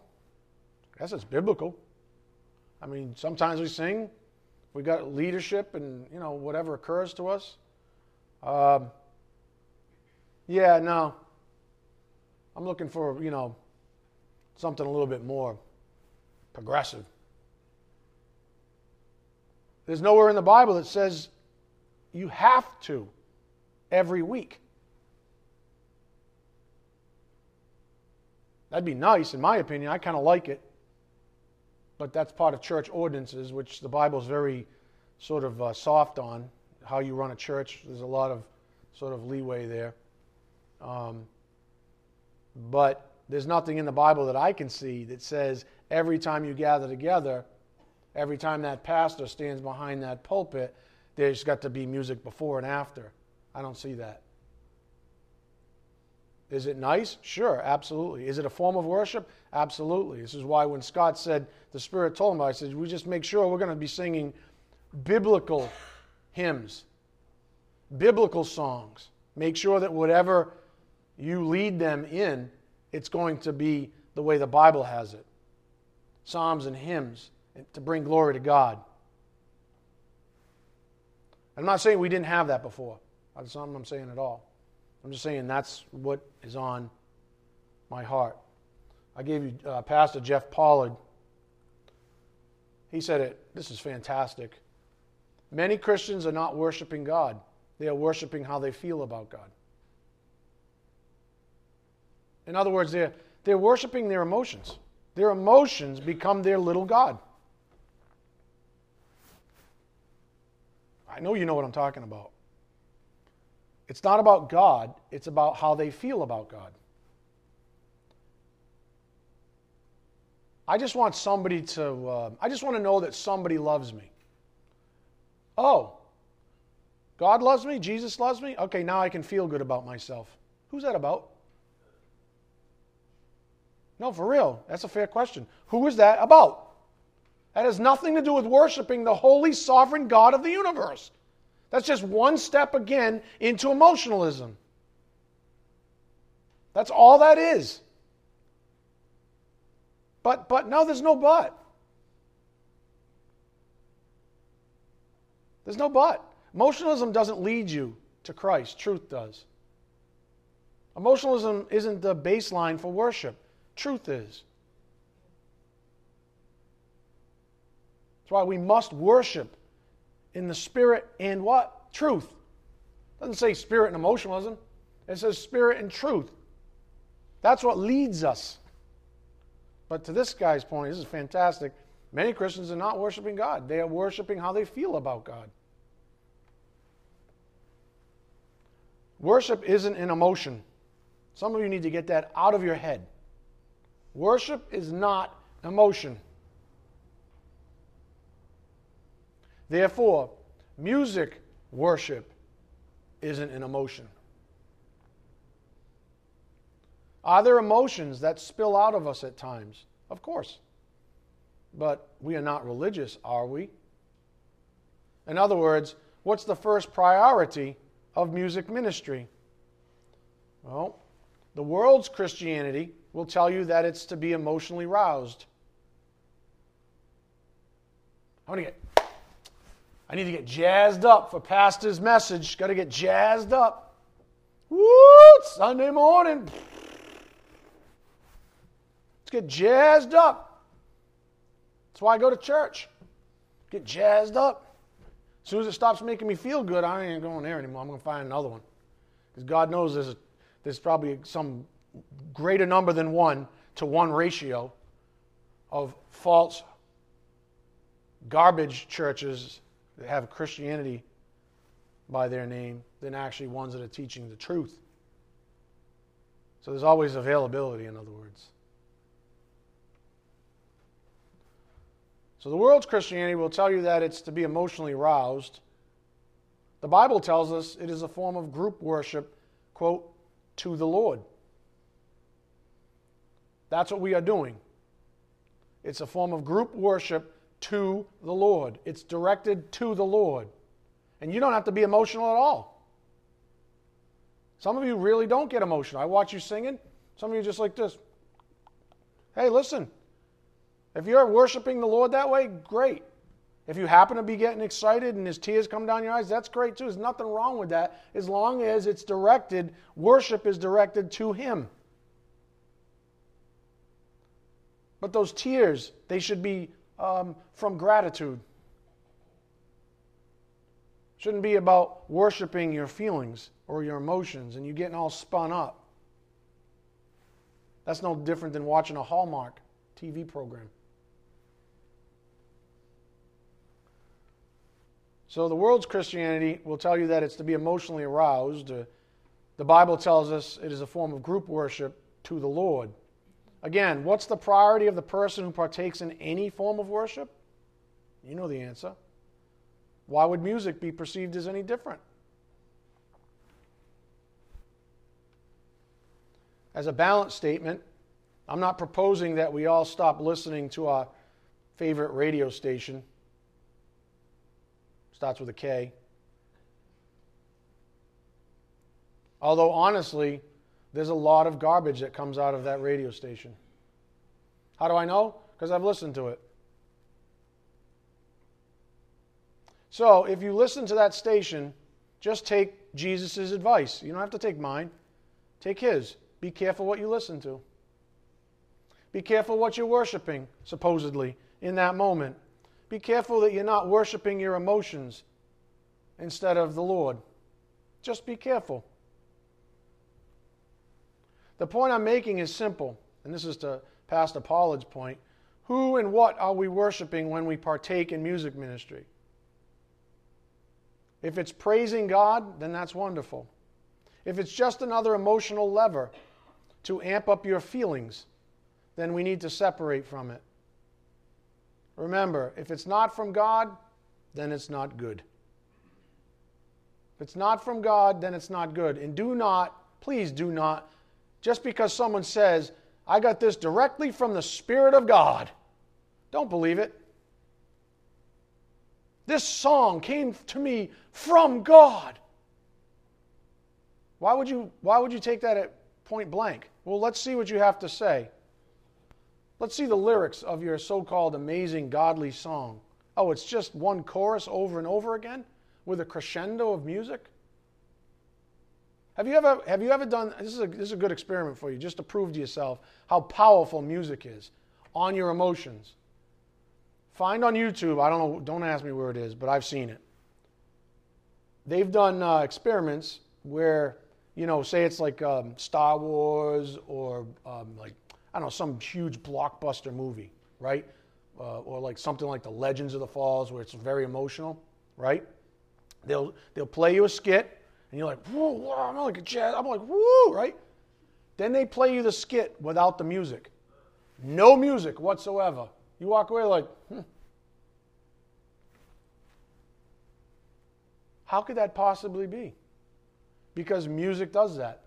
I guess it's biblical. I mean, sometimes we sing. We got leadership and, you know, whatever occurs to us. Um, yeah, no. I'm looking for, you know, something a little bit more progressive. There's nowhere in the Bible that says you have to every week. That'd be nice, in my opinion. I kind of like it. But that's part of church ordinances, which the Bible is very sort of uh, soft on. How you run a church, there's a lot of sort of leeway there. Um, but there's nothing in the Bible that I can see that says every time you gather together, every time that pastor stands behind that pulpit, there's got to be music before and after. I don't see that. Is it nice? Sure, absolutely. Is it a form of worship? Absolutely. This is why when Scott said, the Spirit told him, I said, we just make sure we're going to be singing biblical hymns, biblical songs. Make sure that whatever you lead them in, it's going to be the way the Bible has it psalms and hymns to bring glory to God. I'm not saying we didn't have that before. That's not what I'm saying at all. I'm just saying that's what is on my heart. I gave you uh, Pastor Jeff Pollard. He said it. This is fantastic. Many Christians are not worshiping God, they are worshiping how they feel about God. In other words, they're, they're worshiping their emotions. Their emotions become their little God. I know you know what I'm talking about. It's not about God, it's about how they feel about God. I just want somebody to, uh, I just want to know that somebody loves me. Oh, God loves me? Jesus loves me? Okay, now I can feel good about myself. Who's that about? No, for real. That's a fair question. Who is that about? That has nothing to do with worshiping the holy, sovereign God of the universe. That's just one step again into emotionalism. That's all that is. But but no, there's no but. There's no but. Emotionalism doesn't lead you to Christ, truth does. Emotionalism isn't the baseline for worship, truth is. That's why we must worship in the spirit and what? Truth. It doesn't say spirit and emotionalism. It says spirit and truth. That's what leads us. But to this guy's point, this is fantastic. Many Christians are not worshiping God. They are worshiping how they feel about God. Worship isn't an emotion. Some of you need to get that out of your head. Worship is not emotion. Therefore, music worship isn't an emotion. Are there emotions that spill out of us at times? Of course. But we are not religious, are we? In other words, what's the first priority of music ministry? Well, the world's Christianity will tell you that it's to be emotionally roused. I want to get I need to get jazzed up for pastor's message. Got to get jazzed up. Woo! Sunday morning. Let's get jazzed up. That's why I go to church. Get jazzed up. As soon as it stops making me feel good, I ain't going there anymore. I'm going to find another one. Because God knows there's, a, there's probably some greater number than one to one ratio of false garbage churches that have Christianity by their name than actually ones that are teaching the truth. So there's always availability, in other words. So the world's Christianity will tell you that it's to be emotionally roused. The Bible tells us it is a form of group worship, quote, to the Lord. That's what we are doing. It's a form of group worship to the Lord. It's directed to the Lord. And you don't have to be emotional at all. Some of you really don't get emotional. I watch you singing. Some of you just like this. Hey, listen, if you're worshiping the Lord that way, great. If you happen to be getting excited and his tears come down your eyes, that's great too. There's nothing wrong with that as long as it's directed, worship is directed to him. But those tears, they should be um, from gratitude. Shouldn't be about worshiping your feelings or your emotions and you getting all spun up. That's no different than watching a Hallmark TV program. So the world's Christianity will tell you that it's to be emotionally aroused. Uh, the Bible tells us it is a form of group worship to the Lord. Again, what's the priority of the person who partakes in any form of worship? You know the answer. Why would music be perceived as any different? As a balance statement, I'm not proposing that we all stop listening to our favorite radio station Starts with a K. Although, honestly, there's a lot of garbage that comes out of that radio station. How do I know? Because I've listened to it. So, if you listen to that station, just take Jesus' advice. You don't have to take mine, take his. Be careful what you listen to. Be careful what you're worshiping, supposedly, in that moment. Be careful that you're not worshiping your emotions instead of the Lord. Just be careful. The point I'm making is simple, and this is to Pastor Pollard's point. Who and what are we worshiping when we partake in music ministry? If it's praising God, then that's wonderful. If it's just another emotional lever to amp up your feelings, then we need to separate from it Remember, if it's not from God, then it's not good. If it's not from God, then it's not good. And do not, please do not, just because someone says, I got this directly from the Spirit of God, don't believe it. This song came to me from God. Why would you, why would you take that at point blank? Well, let's see what you have to say. Let's see the lyrics of your so called amazing godly song. Oh, it's just one chorus over and over again with a crescendo of music? Have you ever, have you ever done this is, a, this is a good experiment for you, just to prove to yourself how powerful music is on your emotions. Find on YouTube, I don't know, don't ask me where it is, but I've seen it. They've done uh, experiments where, you know, say it's like um, Star Wars or um, like, I don't know, some huge blockbuster movie, right? Uh, or like something like The Legends of the Falls where it's very emotional, right? They'll, they'll play you a skit and you're like, whoa, I'm like a jazz. I'm like, woo, right? Then they play you the skit without the music. No music whatsoever. You walk away like, hmm. How could that possibly be? Because music does that.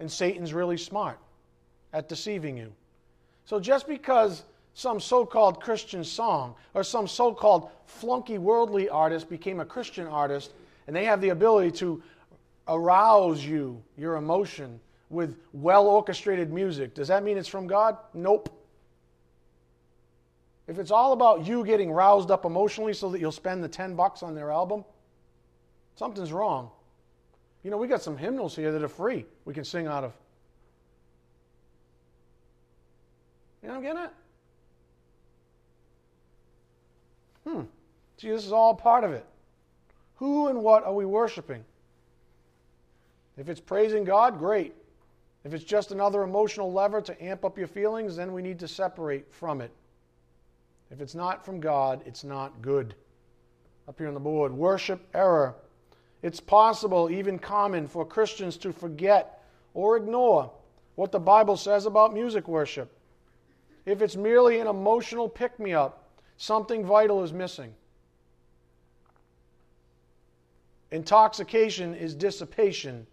And Satan's really smart at deceiving you. So just because some so called Christian song or some so called flunky worldly artist became a Christian artist and they have the ability to arouse you, your emotion, with well orchestrated music. Does that mean it's from God? Nope. If it's all about you getting roused up emotionally so that you'll spend the 10 bucks on their album, something's wrong. You know, we got some hymnals here that are free we can sing out of. You know what I'm getting at? Hmm. See, this is all part of it. Who and what are we worshiping? If it's praising God, great. If it's just another emotional lever to amp up your feelings, then we need to separate from it. If it's not from God, it's not good. Up here on the board, worship error. It's possible, even common, for Christians to forget or ignore what the Bible says about music worship. If it's merely an emotional pick me up, something vital is missing. Intoxication is dissipation,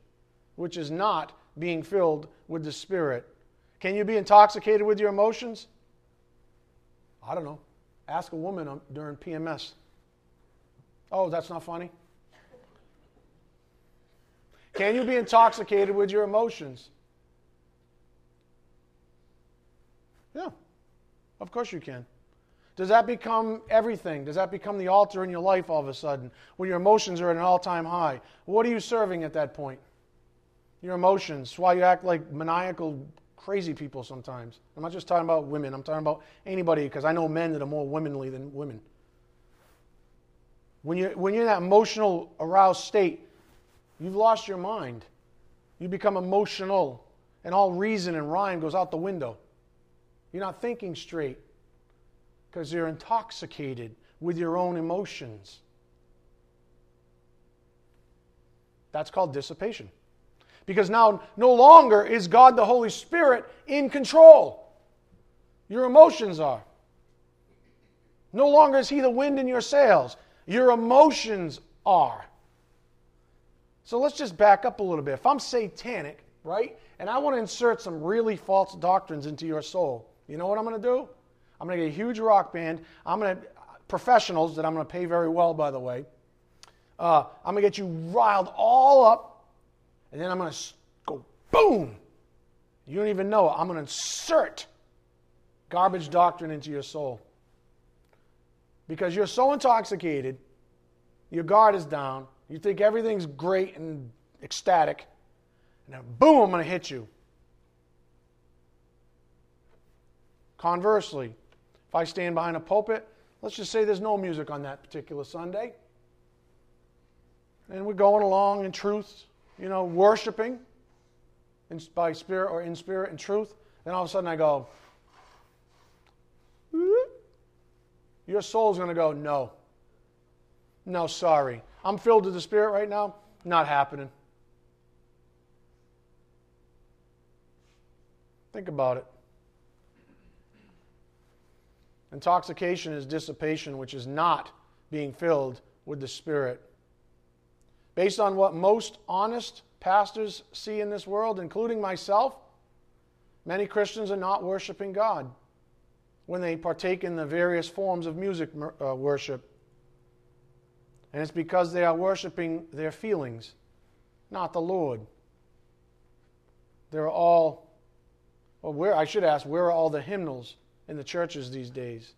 which is not being filled with the Spirit. Can you be intoxicated with your emotions? I don't know. Ask a woman um, during PMS. Oh, that's not funny? Can you be intoxicated with your emotions? Yeah, of course you can. Does that become everything? Does that become the altar in your life all of a sudden when your emotions are at an all time high? What are you serving at that point? Your emotions. Why you act like maniacal, crazy people sometimes. I'm not just talking about women, I'm talking about anybody because I know men that are more womanly than women. When you're, when you're in that emotional, aroused state, you've lost your mind. You become emotional, and all reason and rhyme goes out the window. You're not thinking straight because you're intoxicated with your own emotions. That's called dissipation. Because now no longer is God the Holy Spirit in control. Your emotions are. No longer is He the wind in your sails. Your emotions are. So let's just back up a little bit. If I'm satanic, right, and I want to insert some really false doctrines into your soul, you know what I'm going to do? I'm going to get a huge rock band. I'm going to, professionals that I'm going to pay very well, by the way. Uh, I'm going to get you riled all up, and then I'm going to go boom. You don't even know it. I'm going to insert garbage doctrine into your soul. Because you're so intoxicated, your guard is down, you think everything's great and ecstatic, and then boom, I'm going to hit you. Conversely, if I stand behind a pulpit, let's just say there's no music on that particular Sunday. And we're going along in truth, you know, worshiping in, by spirit or in spirit and truth. Then all of a sudden I go, hmm? your soul's going to go, no. No, sorry. I'm filled with the Spirit right now. Not happening. Think about it. Intoxication is dissipation, which is not being filled with the Spirit. Based on what most honest pastors see in this world, including myself, many Christians are not worshiping God when they partake in the various forms of music uh, worship. And it's because they are worshiping their feelings, not the Lord. They're all, well, where, I should ask, where are all the hymnals in the churches these days?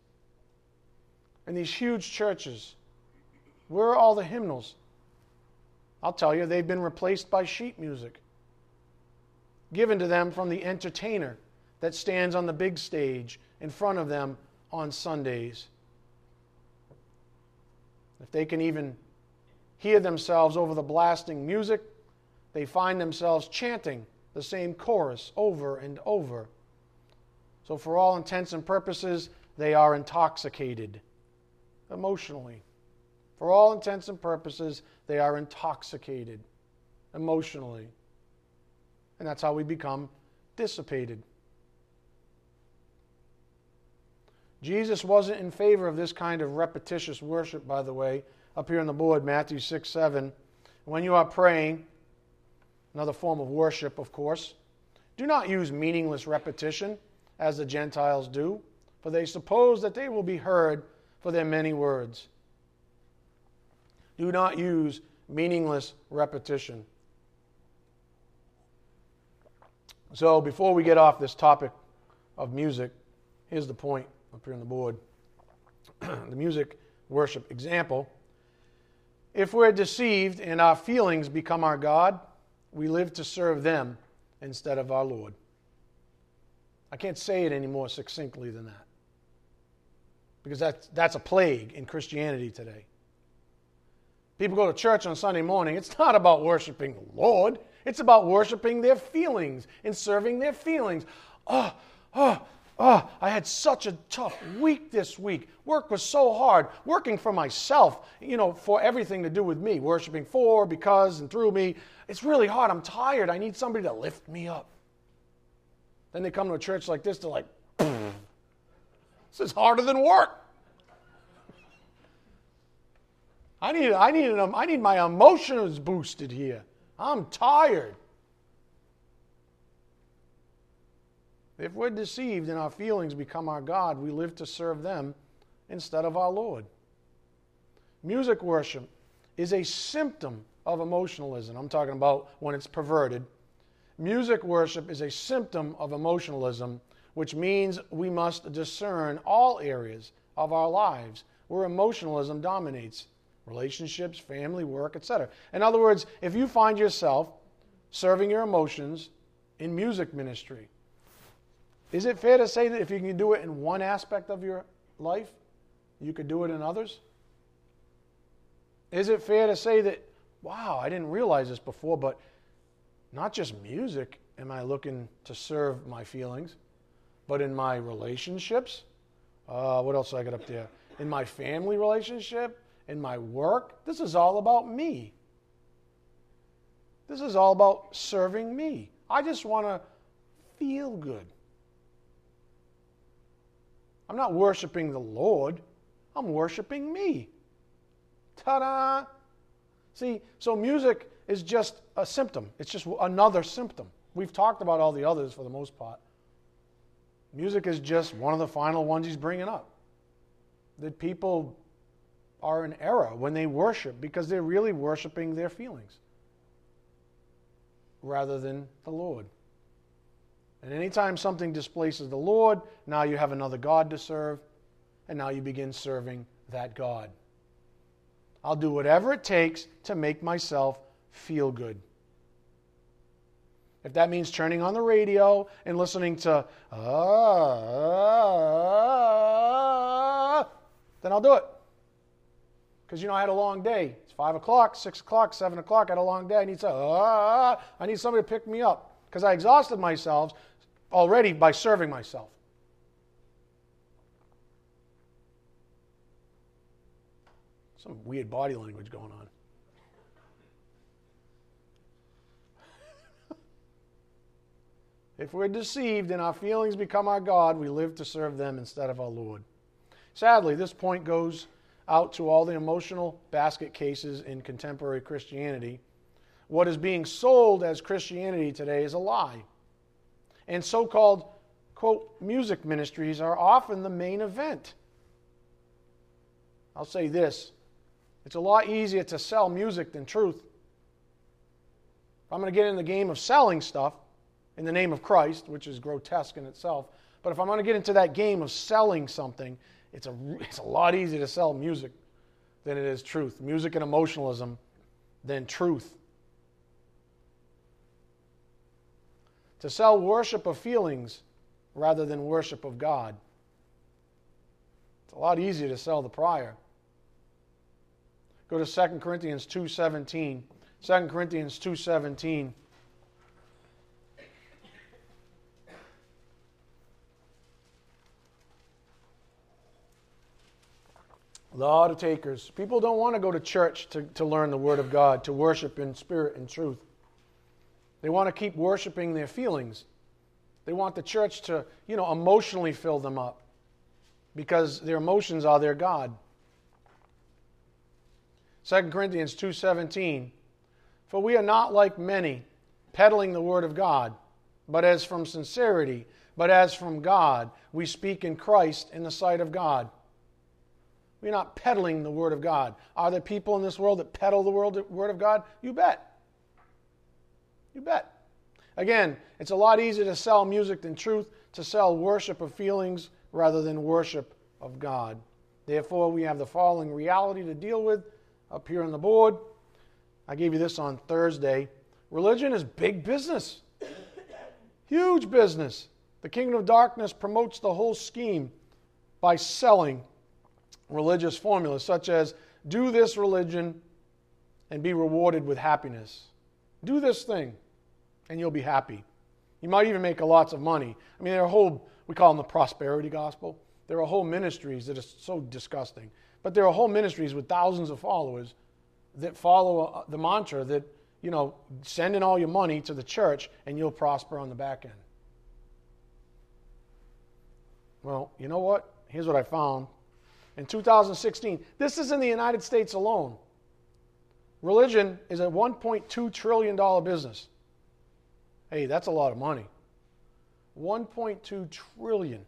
In these huge churches, where are all the hymnals? I'll tell you, they've been replaced by sheet music, given to them from the entertainer that stands on the big stage in front of them on Sundays. If they can even hear themselves over the blasting music, they find themselves chanting the same chorus over and over. So, for all intents and purposes, they are intoxicated emotionally. For all intents and purposes, they are intoxicated emotionally. And that's how we become dissipated. Jesus wasn't in favor of this kind of repetitious worship, by the way, up here on the board, Matthew 6 7. When you are praying, another form of worship, of course, do not use meaningless repetition as the Gentiles do, for they suppose that they will be heard for their many words. Do not use meaningless repetition. So, before we get off this topic of music, here's the point up here on the board the music worship example. If we're deceived and our feelings become our God, we live to serve them instead of our Lord. I can't say it any more succinctly than that. Because that's, that's a plague in Christianity today. People go to church on Sunday morning. It's not about worshiping the Lord, it's about worshiping their feelings and serving their feelings. Oh, oh, Oh, I had such a tough week this week. Work was so hard. Working for myself, you know, for everything to do with me, worshiping for, because, and through me. It's really hard. I'm tired. I need somebody to lift me up. Then they come to a church like this, they're like, this is harder than work. I need, I, need an, I need my emotions boosted here. I'm tired. If we're deceived and our feelings become our God, we live to serve them instead of our Lord. Music worship is a symptom of emotionalism. I'm talking about when it's perverted. Music worship is a symptom of emotionalism, which means we must discern all areas of our lives where emotionalism dominates relationships, family, work, etc. In other words, if you find yourself serving your emotions in music ministry, is it fair to say that if you can do it in one aspect of your life, you could do it in others? Is it fair to say that, wow, I didn't realize this before, but not just music am I looking to serve my feelings, but in my relationships? Uh, what else I got up there? In my family relationship, in my work? This is all about me. This is all about serving me. I just want to feel good. I'm not worshiping the Lord, I'm worshiping me. Ta da! See, so music is just a symptom, it's just another symptom. We've talked about all the others for the most part. Music is just one of the final ones he's bringing up. That people are in error when they worship because they're really worshiping their feelings rather than the Lord. And anytime something displaces the Lord, now you have another God to serve, and now you begin serving that God. I'll do whatever it takes to make myself feel good. If that means turning on the radio and listening to, uh, then I'll do it. Because you know I had a long day. It's five o'clock, six o'clock, seven o'clock. I had a long day. I need to, uh, I need somebody to pick me up because I exhausted myself already by serving myself. Some weird body language going on. If we're deceived and our feelings become our God, we live to serve them instead of our Lord. Sadly, this point goes out to all the emotional basket cases in contemporary Christianity. What is being sold as Christianity today is a lie. And so called, quote, music ministries are often the main event. I'll say this it's a lot easier to sell music than truth. If I'm going to get in the game of selling stuff in the name of Christ, which is grotesque in itself, but if I'm going to get into that game of selling something, it's a, it's a lot easier to sell music than it is truth. Music and emotionalism than truth. To sell worship of feelings rather than worship of God. It's a lot easier to sell the prior. Go to 2 Corinthians 2:17. 2 Corinthians 2:17. Law of takers. People don't want to go to church to, to learn the Word of God, to worship in spirit and truth. They want to keep worshiping their feelings. They want the church to, you know, emotionally fill them up because their emotions are their God. 2 Corinthians 2:17 For we are not like many peddling the word of God, but as from sincerity, but as from God, we speak in Christ in the sight of God. We're not peddling the word of God. Are there people in this world that peddle the word of God? You bet. You bet. Again, it's a lot easier to sell music than truth, to sell worship of feelings rather than worship of God. Therefore, we have the following reality to deal with up here on the board. I gave you this on Thursday. Religion is big business, huge business. The kingdom of darkness promotes the whole scheme by selling religious formulas such as do this religion and be rewarded with happiness. Do this thing and you'll be happy. You might even make lots of money. I mean, there are whole, we call them the prosperity gospel. There are whole ministries that are so disgusting. But there are whole ministries with thousands of followers that follow uh, the mantra that, you know, send in all your money to the church and you'll prosper on the back end. Well, you know what? Here's what I found. In 2016, this is in the United States alone. Religion is a $1.2 trillion business. Hey, that's a lot of money. 1.2 trillion.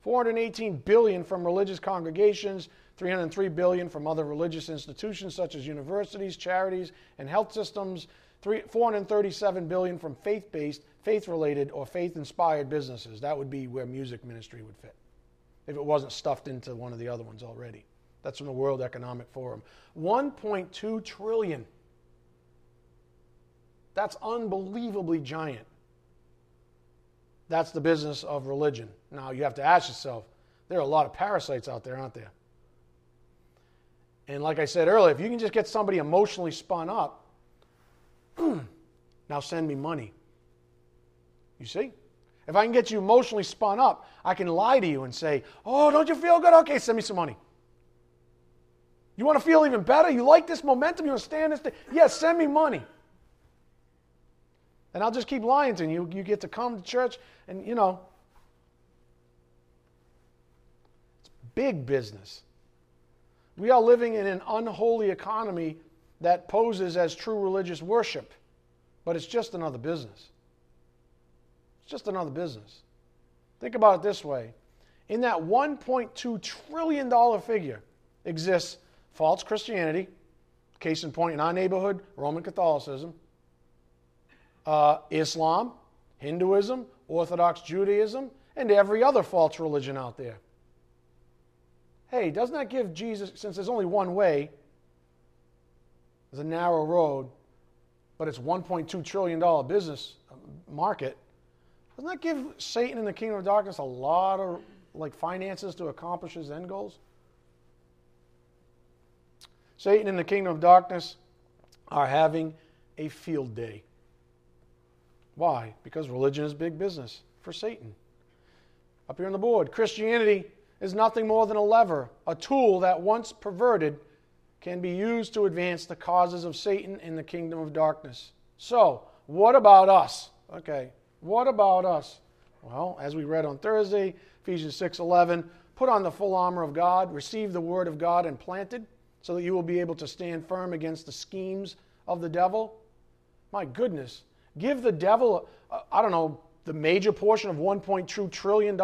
418 billion from religious congregations, 303 billion from other religious institutions such as universities, charities, and health systems, 437 billion from faith-based, faith-related, or faith-inspired businesses. That would be where music ministry would fit, if it wasn't stuffed into one of the other ones already. That's from the World Economic Forum. 1.2 trillion. That's unbelievably giant. That's the business of religion. Now you have to ask yourself, there are a lot of parasites out there, aren't there? And like I said earlier, if you can just get somebody emotionally spun up, now send me money. You see? If I can get you emotionally spun up, I can lie to you and say, Oh, don't you feel good? Okay, send me some money. You want to feel even better? You like this momentum? You want to stand this? Yes, yeah, send me money. And I'll just keep lying to you. You get to come to church and, you know, it's big business. We are living in an unholy economy that poses as true religious worship, but it's just another business. It's just another business. Think about it this way in that $1.2 trillion figure exists false Christianity, case in point in our neighborhood, Roman Catholicism, uh, Islam, Hinduism, Orthodox Judaism, and every other false religion out there hey, doesn't that give Jesus, since there's only one way, there's a narrow road, but it's $1.2 trillion business market, doesn't that give Satan and the kingdom of darkness a lot of like finances to accomplish his end goals? Satan and the kingdom of darkness are having a field day. Why? Because religion is big business for Satan. Up here on the board, Christianity is nothing more than a lever, a tool that, once perverted, can be used to advance the causes of Satan in the kingdom of darkness. So, what about us? Okay, what about us? Well, as we read on Thursday, Ephesians 6:11, Put on the full armor of God, receive the word of God and planted, so that you will be able to stand firm against the schemes of the devil. My goodness. Give the devil, uh, I don't know, the major portion of $1.2 trillion.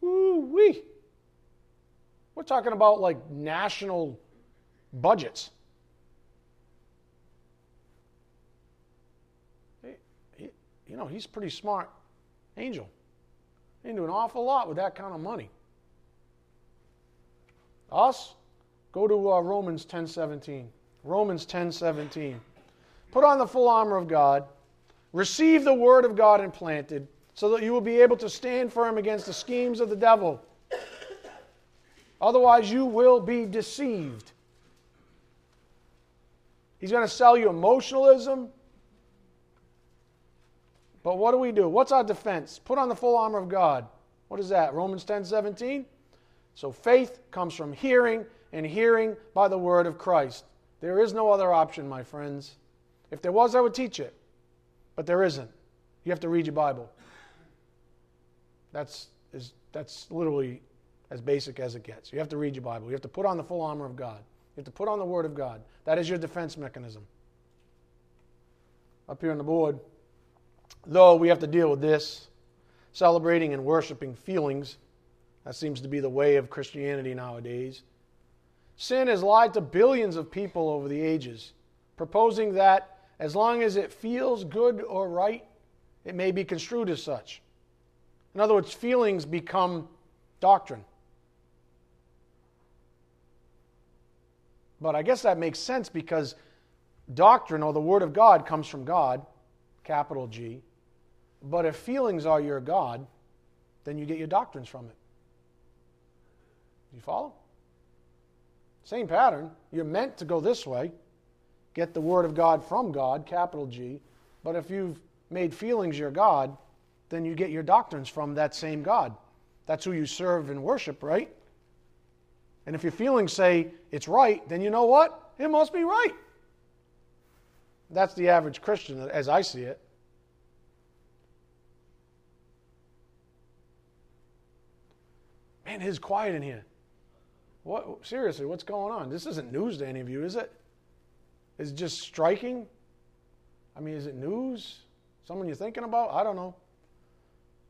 Woo wee. We're talking about like national budgets. He, he, you know, he's pretty smart angel. He can do an awful lot with that kind of money. Us? Go to uh, Romans 10:17. Romans 10:17. Put on the full armor of God. Receive the word of God implanted, so that you will be able to stand firm against the schemes of the devil. Otherwise, you will be deceived. He's going to sell you emotionalism. But what do we do? What's our defense? Put on the full armor of God. What is that? Romans 10 17? So faith comes from hearing, and hearing by the word of Christ. There is no other option, my friends. If there was, I would teach it. But there isn't. You have to read your Bible. That's, is, that's literally as basic as it gets. You have to read your Bible. You have to put on the full armor of God. You have to put on the Word of God. That is your defense mechanism. Up here on the board, though we have to deal with this, celebrating and worshiping feelings that seems to be the way of Christianity nowadays. Sin has lied to billions of people over the ages, proposing that as long as it feels good or right, it may be construed as such. In other words, feelings become doctrine. But I guess that makes sense because doctrine or the Word of God comes from God, capital G. But if feelings are your God, then you get your doctrines from it. You follow? Same pattern. You're meant to go this way, get the Word of God from God, capital G. But if you've made feelings your God, then you get your doctrines from that same God. That's who you serve and worship, right? And if your feelings say it's right, then you know what? It must be right. That's the average Christian as I see it. Man, it is quiet in here. What, seriously, what's going on? This isn't news to any of you, is it? Is it just striking? I mean, is it news? Someone you're thinking about? I don't know.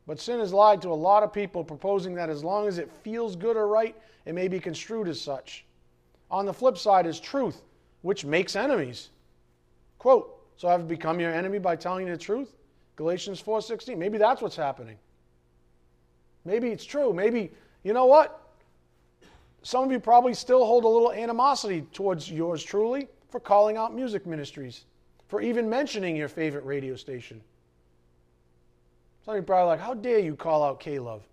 But sin has lied to a lot of people, proposing that as long as it feels good or right, it may be construed as such. On the flip side is truth, which makes enemies. Quote, so I've become your enemy by telling you the truth? Galatians 4:16. Maybe that's what's happening. Maybe it's true. Maybe, you know what? Some of you probably still hold a little animosity towards yours truly for calling out music ministries, for even mentioning your favorite radio station. Some of you probably like, how dare you call out K-Love?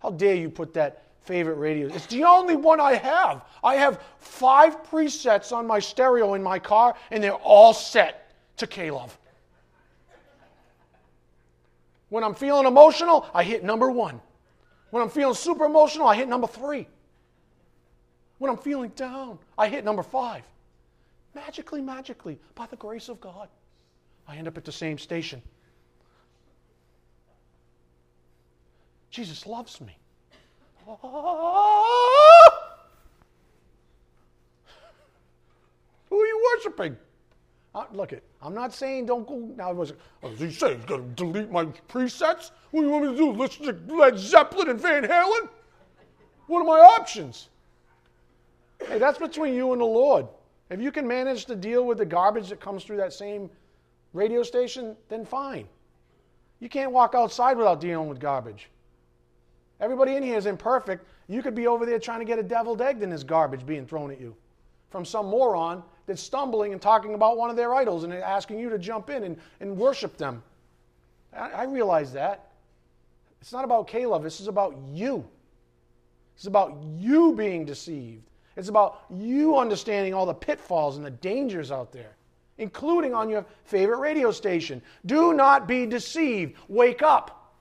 How dare you put that favorite radio? It's the only one I have. I have five presets on my stereo in my car, and they're all set to K-Love. When I'm feeling emotional, I hit number one. When I'm feeling super emotional, I hit number three. When I'm feeling down, I hit number five. Magically, magically, by the grace of God, I end up at the same station. Jesus loves me. Who are you worshiping? Uh, look it. I'm not saying don't go now. Was oh, he saying he's to delete my presets? What do you want me to do? Listen to Led Zeppelin and Van Halen? What are my options? Hey, that's between you and the Lord. If you can manage to deal with the garbage that comes through that same radio station, then fine. You can't walk outside without dealing with garbage. Everybody in here is imperfect. You could be over there trying to get a deviled egg in this garbage being thrown at you from some moron that's stumbling and talking about one of their idols and asking you to jump in and, and worship them. I, I realize that. It's not about K-Love. This is about you. It's about you being deceived. It's about you understanding all the pitfalls and the dangers out there, including on your favorite radio station. Do not be deceived. Wake up.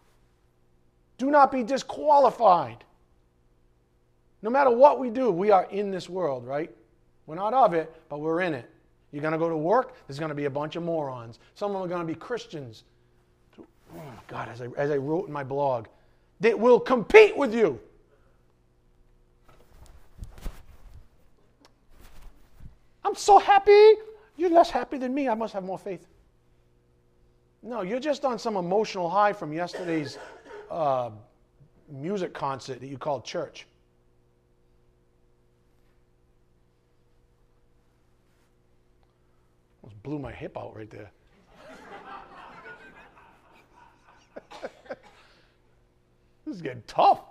Do not be disqualified. No matter what we do, we are in this world, right? We're not of it, but we're in it. You're going to go to work, there's going to be a bunch of morons. Some of them are going to be Christians. Oh, my God, as I, as I wrote in my blog, that will compete with you. I'm so happy. You're less happy than me. I must have more faith. No, you're just on some emotional high from yesterday's uh, music concert that you called church. Almost blew my hip out right there. this is getting tough.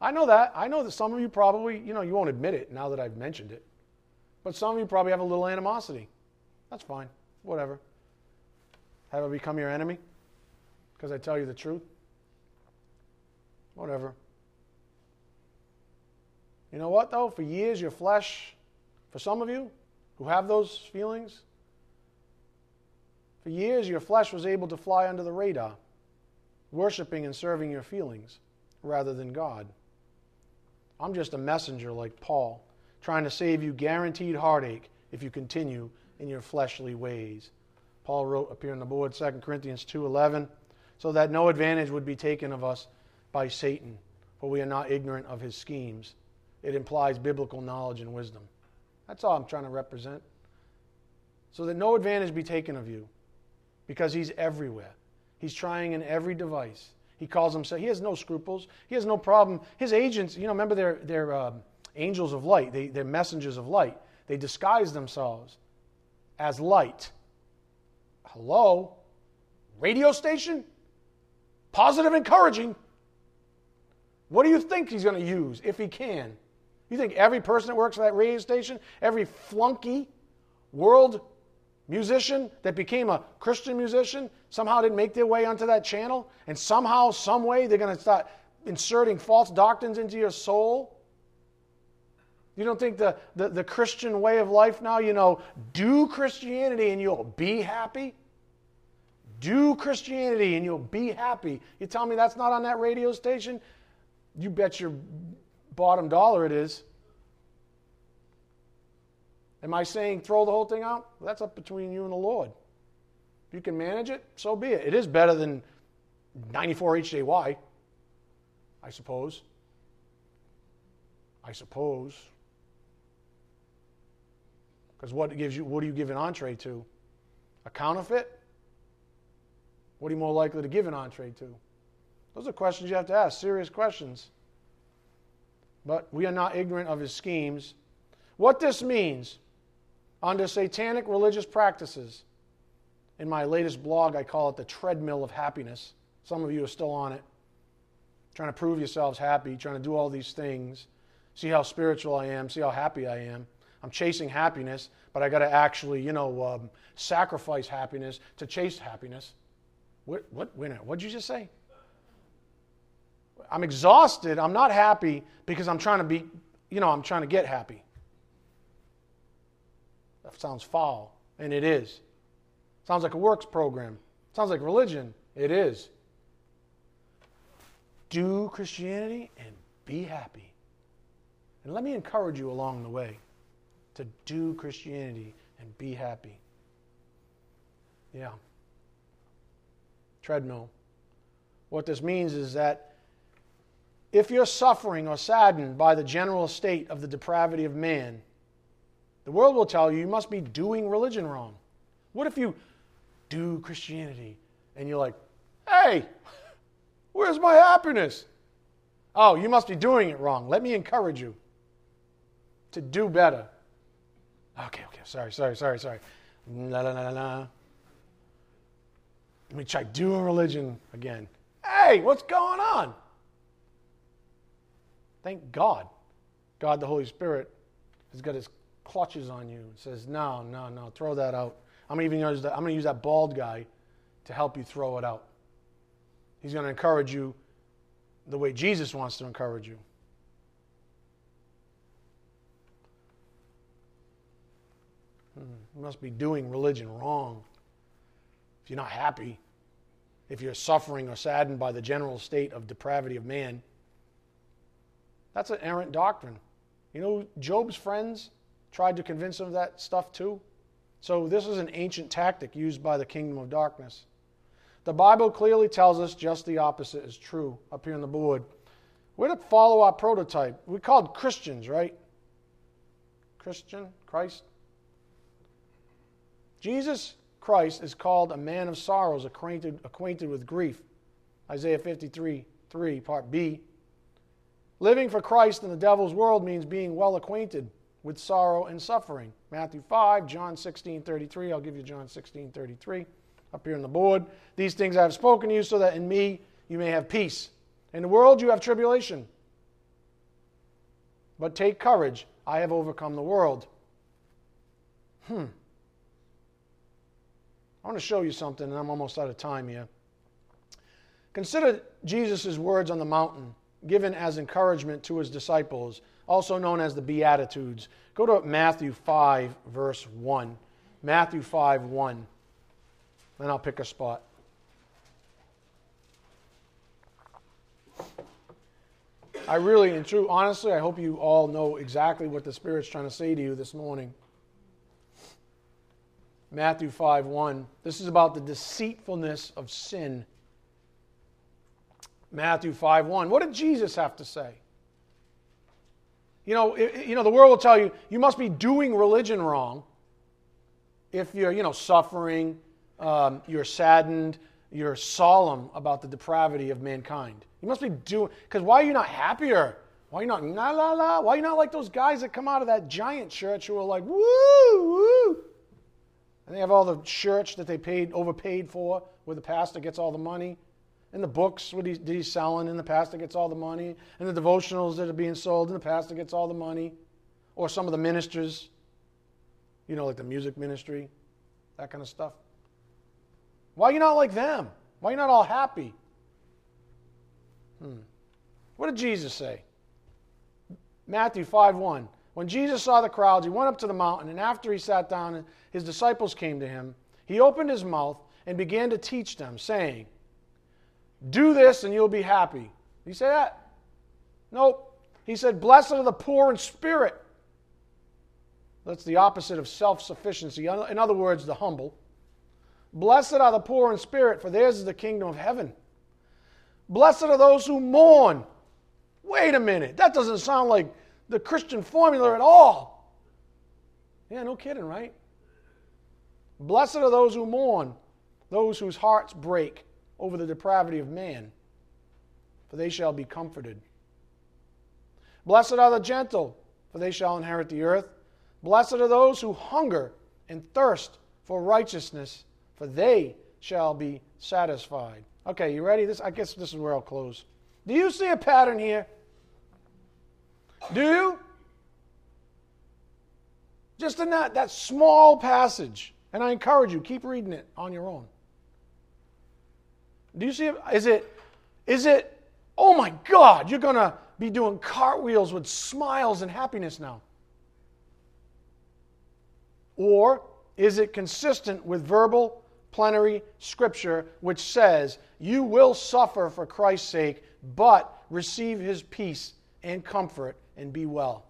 I know that. I know that some of you probably, you know, you won't admit it now that I've mentioned it. But some of you probably have a little animosity. That's fine. Whatever. Have I become your enemy? Because I tell you the truth? Whatever. You know what, though? For years, your flesh, for some of you who have those feelings, for years, your flesh was able to fly under the radar, worshiping and serving your feelings rather than God. I'm just a messenger like Paul, trying to save you guaranteed heartache if you continue in your fleshly ways. Paul wrote up here on the board 2 Corinthians 2:11, so that no advantage would be taken of us by Satan, for we are not ignorant of his schemes. It implies biblical knowledge and wisdom. That's all I'm trying to represent. So that no advantage be taken of you, because he's everywhere. He's trying in every device he calls himself, he has no scruples. He has no problem. His agents, you know, remember they're, they're um, angels of light, they, they're messengers of light. They disguise themselves as light. Hello? Radio station? Positive, encouraging. What do you think he's going to use if he can? You think every person that works for that radio station, every flunky, world musician that became a Christian musician somehow didn't make their way onto that channel, and somehow, some way, they're going to start inserting false doctrines into your soul? You don't think the, the, the, Christian way of life now, you know, do Christianity and you'll be happy? Do Christianity and you'll be happy. You tell me that's not on that radio station? You bet your bottom dollar it is. Am I saying throw the whole thing out? That's up between you and the Lord. If you can manage it, so be it. It is better than 94 HJY, I suppose. I suppose. Because what gives you what do you give an entree to? A counterfeit? What are you more likely to give an entree to? Those are questions you have to ask, serious questions. But we are not ignorant of his schemes. What this means under satanic religious practices. In my latest blog, I call it the treadmill of happiness. Some of you are still on it, trying to prove yourselves happy, trying to do all these things. See how spiritual I am, see how happy I am. I'm chasing happiness, but I got to actually, you know, um, sacrifice happiness to chase happiness. What? What? What'd you just say? I'm exhausted. I'm not happy because I'm trying to be, you know, I'm trying to get happy. That sounds foul, and it is. Sounds like a works program. Sounds like religion. It is. Do Christianity and be happy. And let me encourage you along the way to do Christianity and be happy. Yeah. Treadmill. What this means is that if you're suffering or saddened by the general state of the depravity of man, the world will tell you you must be doing religion wrong. What if you do Christianity and you're like, hey, where's my happiness? Oh, you must be doing it wrong. Let me encourage you to do better. Okay, okay, sorry, sorry, sorry, sorry. La la la la. Let me try doing religion again. Hey, what's going on? Thank God. God the Holy Spirit has got his clutches on you and says, No, no, no, throw that out. I'm even use that, I'm going to use that bald guy to help you throw it out. He's going to encourage you the way Jesus wants to encourage you. Hmm, you must be doing religion wrong if you're not happy, if you're suffering or saddened by the general state of depravity of man. That's an errant doctrine. You know, Job's friends tried to convince him of that stuff too. So, this is an ancient tactic used by the kingdom of darkness. The Bible clearly tells us just the opposite is true up here on the board. We're to follow our prototype. We're called Christians, right? Christian, Christ. Jesus Christ is called a man of sorrows, acquainted, acquainted with grief. Isaiah 53 3, part B. Living for Christ in the devil's world means being well acquainted with sorrow and suffering. Matthew 5, John 16 33. I'll give you John 16 33 up here on the board. These things I have spoken to you so that in me you may have peace. In the world you have tribulation. But take courage, I have overcome the world. Hmm. I want to show you something, and I'm almost out of time here. Consider Jesus' words on the mountain, given as encouragement to his disciples, also known as the Beatitudes. Go to Matthew 5, verse 1. Matthew 5, 1. Then I'll pick a spot. I really and true, honestly, I hope you all know exactly what the Spirit's trying to say to you this morning. Matthew 5 1. This is about the deceitfulness of sin. Matthew 5 1. What did Jesus have to say? You know, you know, the world will tell you you must be doing religion wrong if you're, you know, suffering, um, you're saddened, you're solemn about the depravity of mankind. You must be doing, because why are you not happier? Why are you not la la la? Why are you not like those guys that come out of that giant church who are like, woo, woo? And they have all the church that they paid, overpaid for, where the pastor gets all the money. And the books what he, that he's selling, and the pastor gets all the money. And the devotionals that are being sold, and the pastor gets all the money. Or some of the ministers, you know, like the music ministry, that kind of stuff. Why are you not like them? Why are you not all happy? Hmm. What did Jesus say? Matthew 5 1. When Jesus saw the crowds, he went up to the mountain, and after he sat down, his disciples came to him. He opened his mouth and began to teach them, saying, Do this and you'll be happy. Did he say that? Nope. He said, Blessed are the poor in spirit. That's the opposite of self sufficiency. In other words, the humble. Blessed are the poor in spirit, for theirs is the kingdom of heaven. Blessed are those who mourn. Wait a minute. That doesn't sound like the Christian formula at all. Yeah, no kidding, right? Blessed are those who mourn, those whose hearts break over the depravity of man, for they shall be comforted. Blessed are the gentle, for they shall inherit the earth. Blessed are those who hunger and thirst for righteousness, for they shall be satisfied. Okay, you ready? This I guess this is where I'll close. Do you see a pattern here? Do you? Just in that, that small passage. And I encourage you, keep reading it on your own. Do you see? Is it, is it, oh my God, you're going to be doing cartwheels with smiles and happiness now? Or is it consistent with verbal, plenary scripture, which says, You will suffer for Christ's sake, but receive his peace and comfort and be well.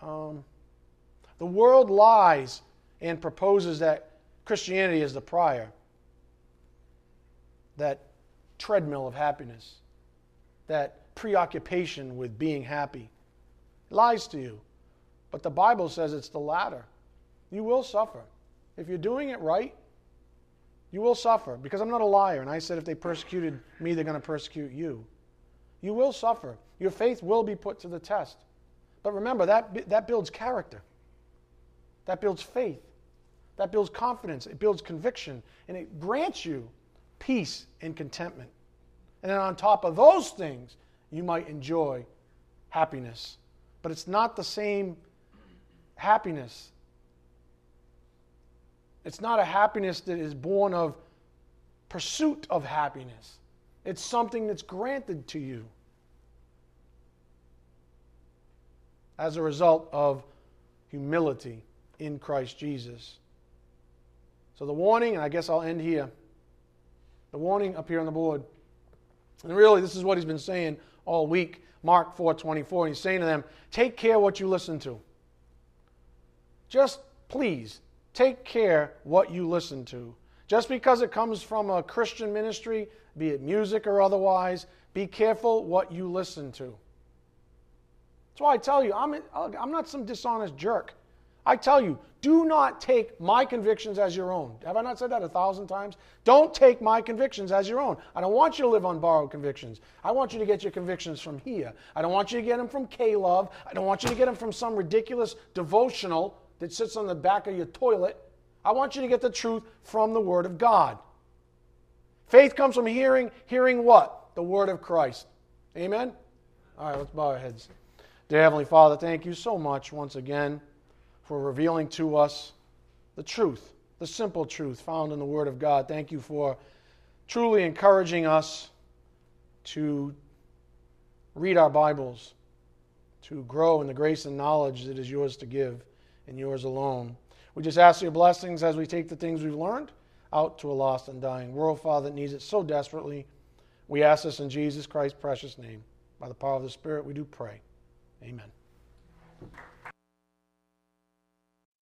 Um, the world lies and proposes that Christianity is the prior, that treadmill of happiness, that preoccupation with being happy. It lies to you. But the Bible says it's the latter. You will suffer. If you're doing it right, you will suffer. Because I'm not a liar, and I said if they persecuted me, they're going to persecute you. You will suffer. Your faith will be put to the test. But remember, that, that builds character, that builds faith, that builds confidence, it builds conviction, and it grants you peace and contentment. And then on top of those things, you might enjoy happiness. But it's not the same happiness. It's not a happiness that is born of pursuit of happiness. It's something that's granted to you as a result of humility in Christ Jesus. So the warning, and I guess I'll end here. The warning up here on the board. And really, this is what he's been saying all week. Mark 4:24. He's saying to them, "Take care what you listen to. Just please take care what you listen to. Just because it comes from a Christian ministry, be it music or otherwise, be careful what you listen to. That's why I tell you, I'm, I'm not some dishonest jerk. I tell you, do not take my convictions as your own. Have I not said that a thousand times? Don't take my convictions as your own. I don't want you to live on borrowed convictions. I want you to get your convictions from here. I don't want you to get them from K Love. I don't want you to get them from some ridiculous devotional that sits on the back of your toilet. I want you to get the truth from the Word of God. Faith comes from hearing, hearing what? The Word of Christ. Amen? All right, let's bow our heads. Dear Heavenly Father, thank you so much once again for revealing to us the truth, the simple truth found in the Word of God. Thank you for truly encouraging us to read our Bibles, to grow in the grace and knowledge that is yours to give and yours alone. We just ask your blessings as we take the things we've learned out to a lost and dying world, Father, that needs it so desperately. We ask this in Jesus Christ's precious name. By the power of the Spirit, we do pray. Amen.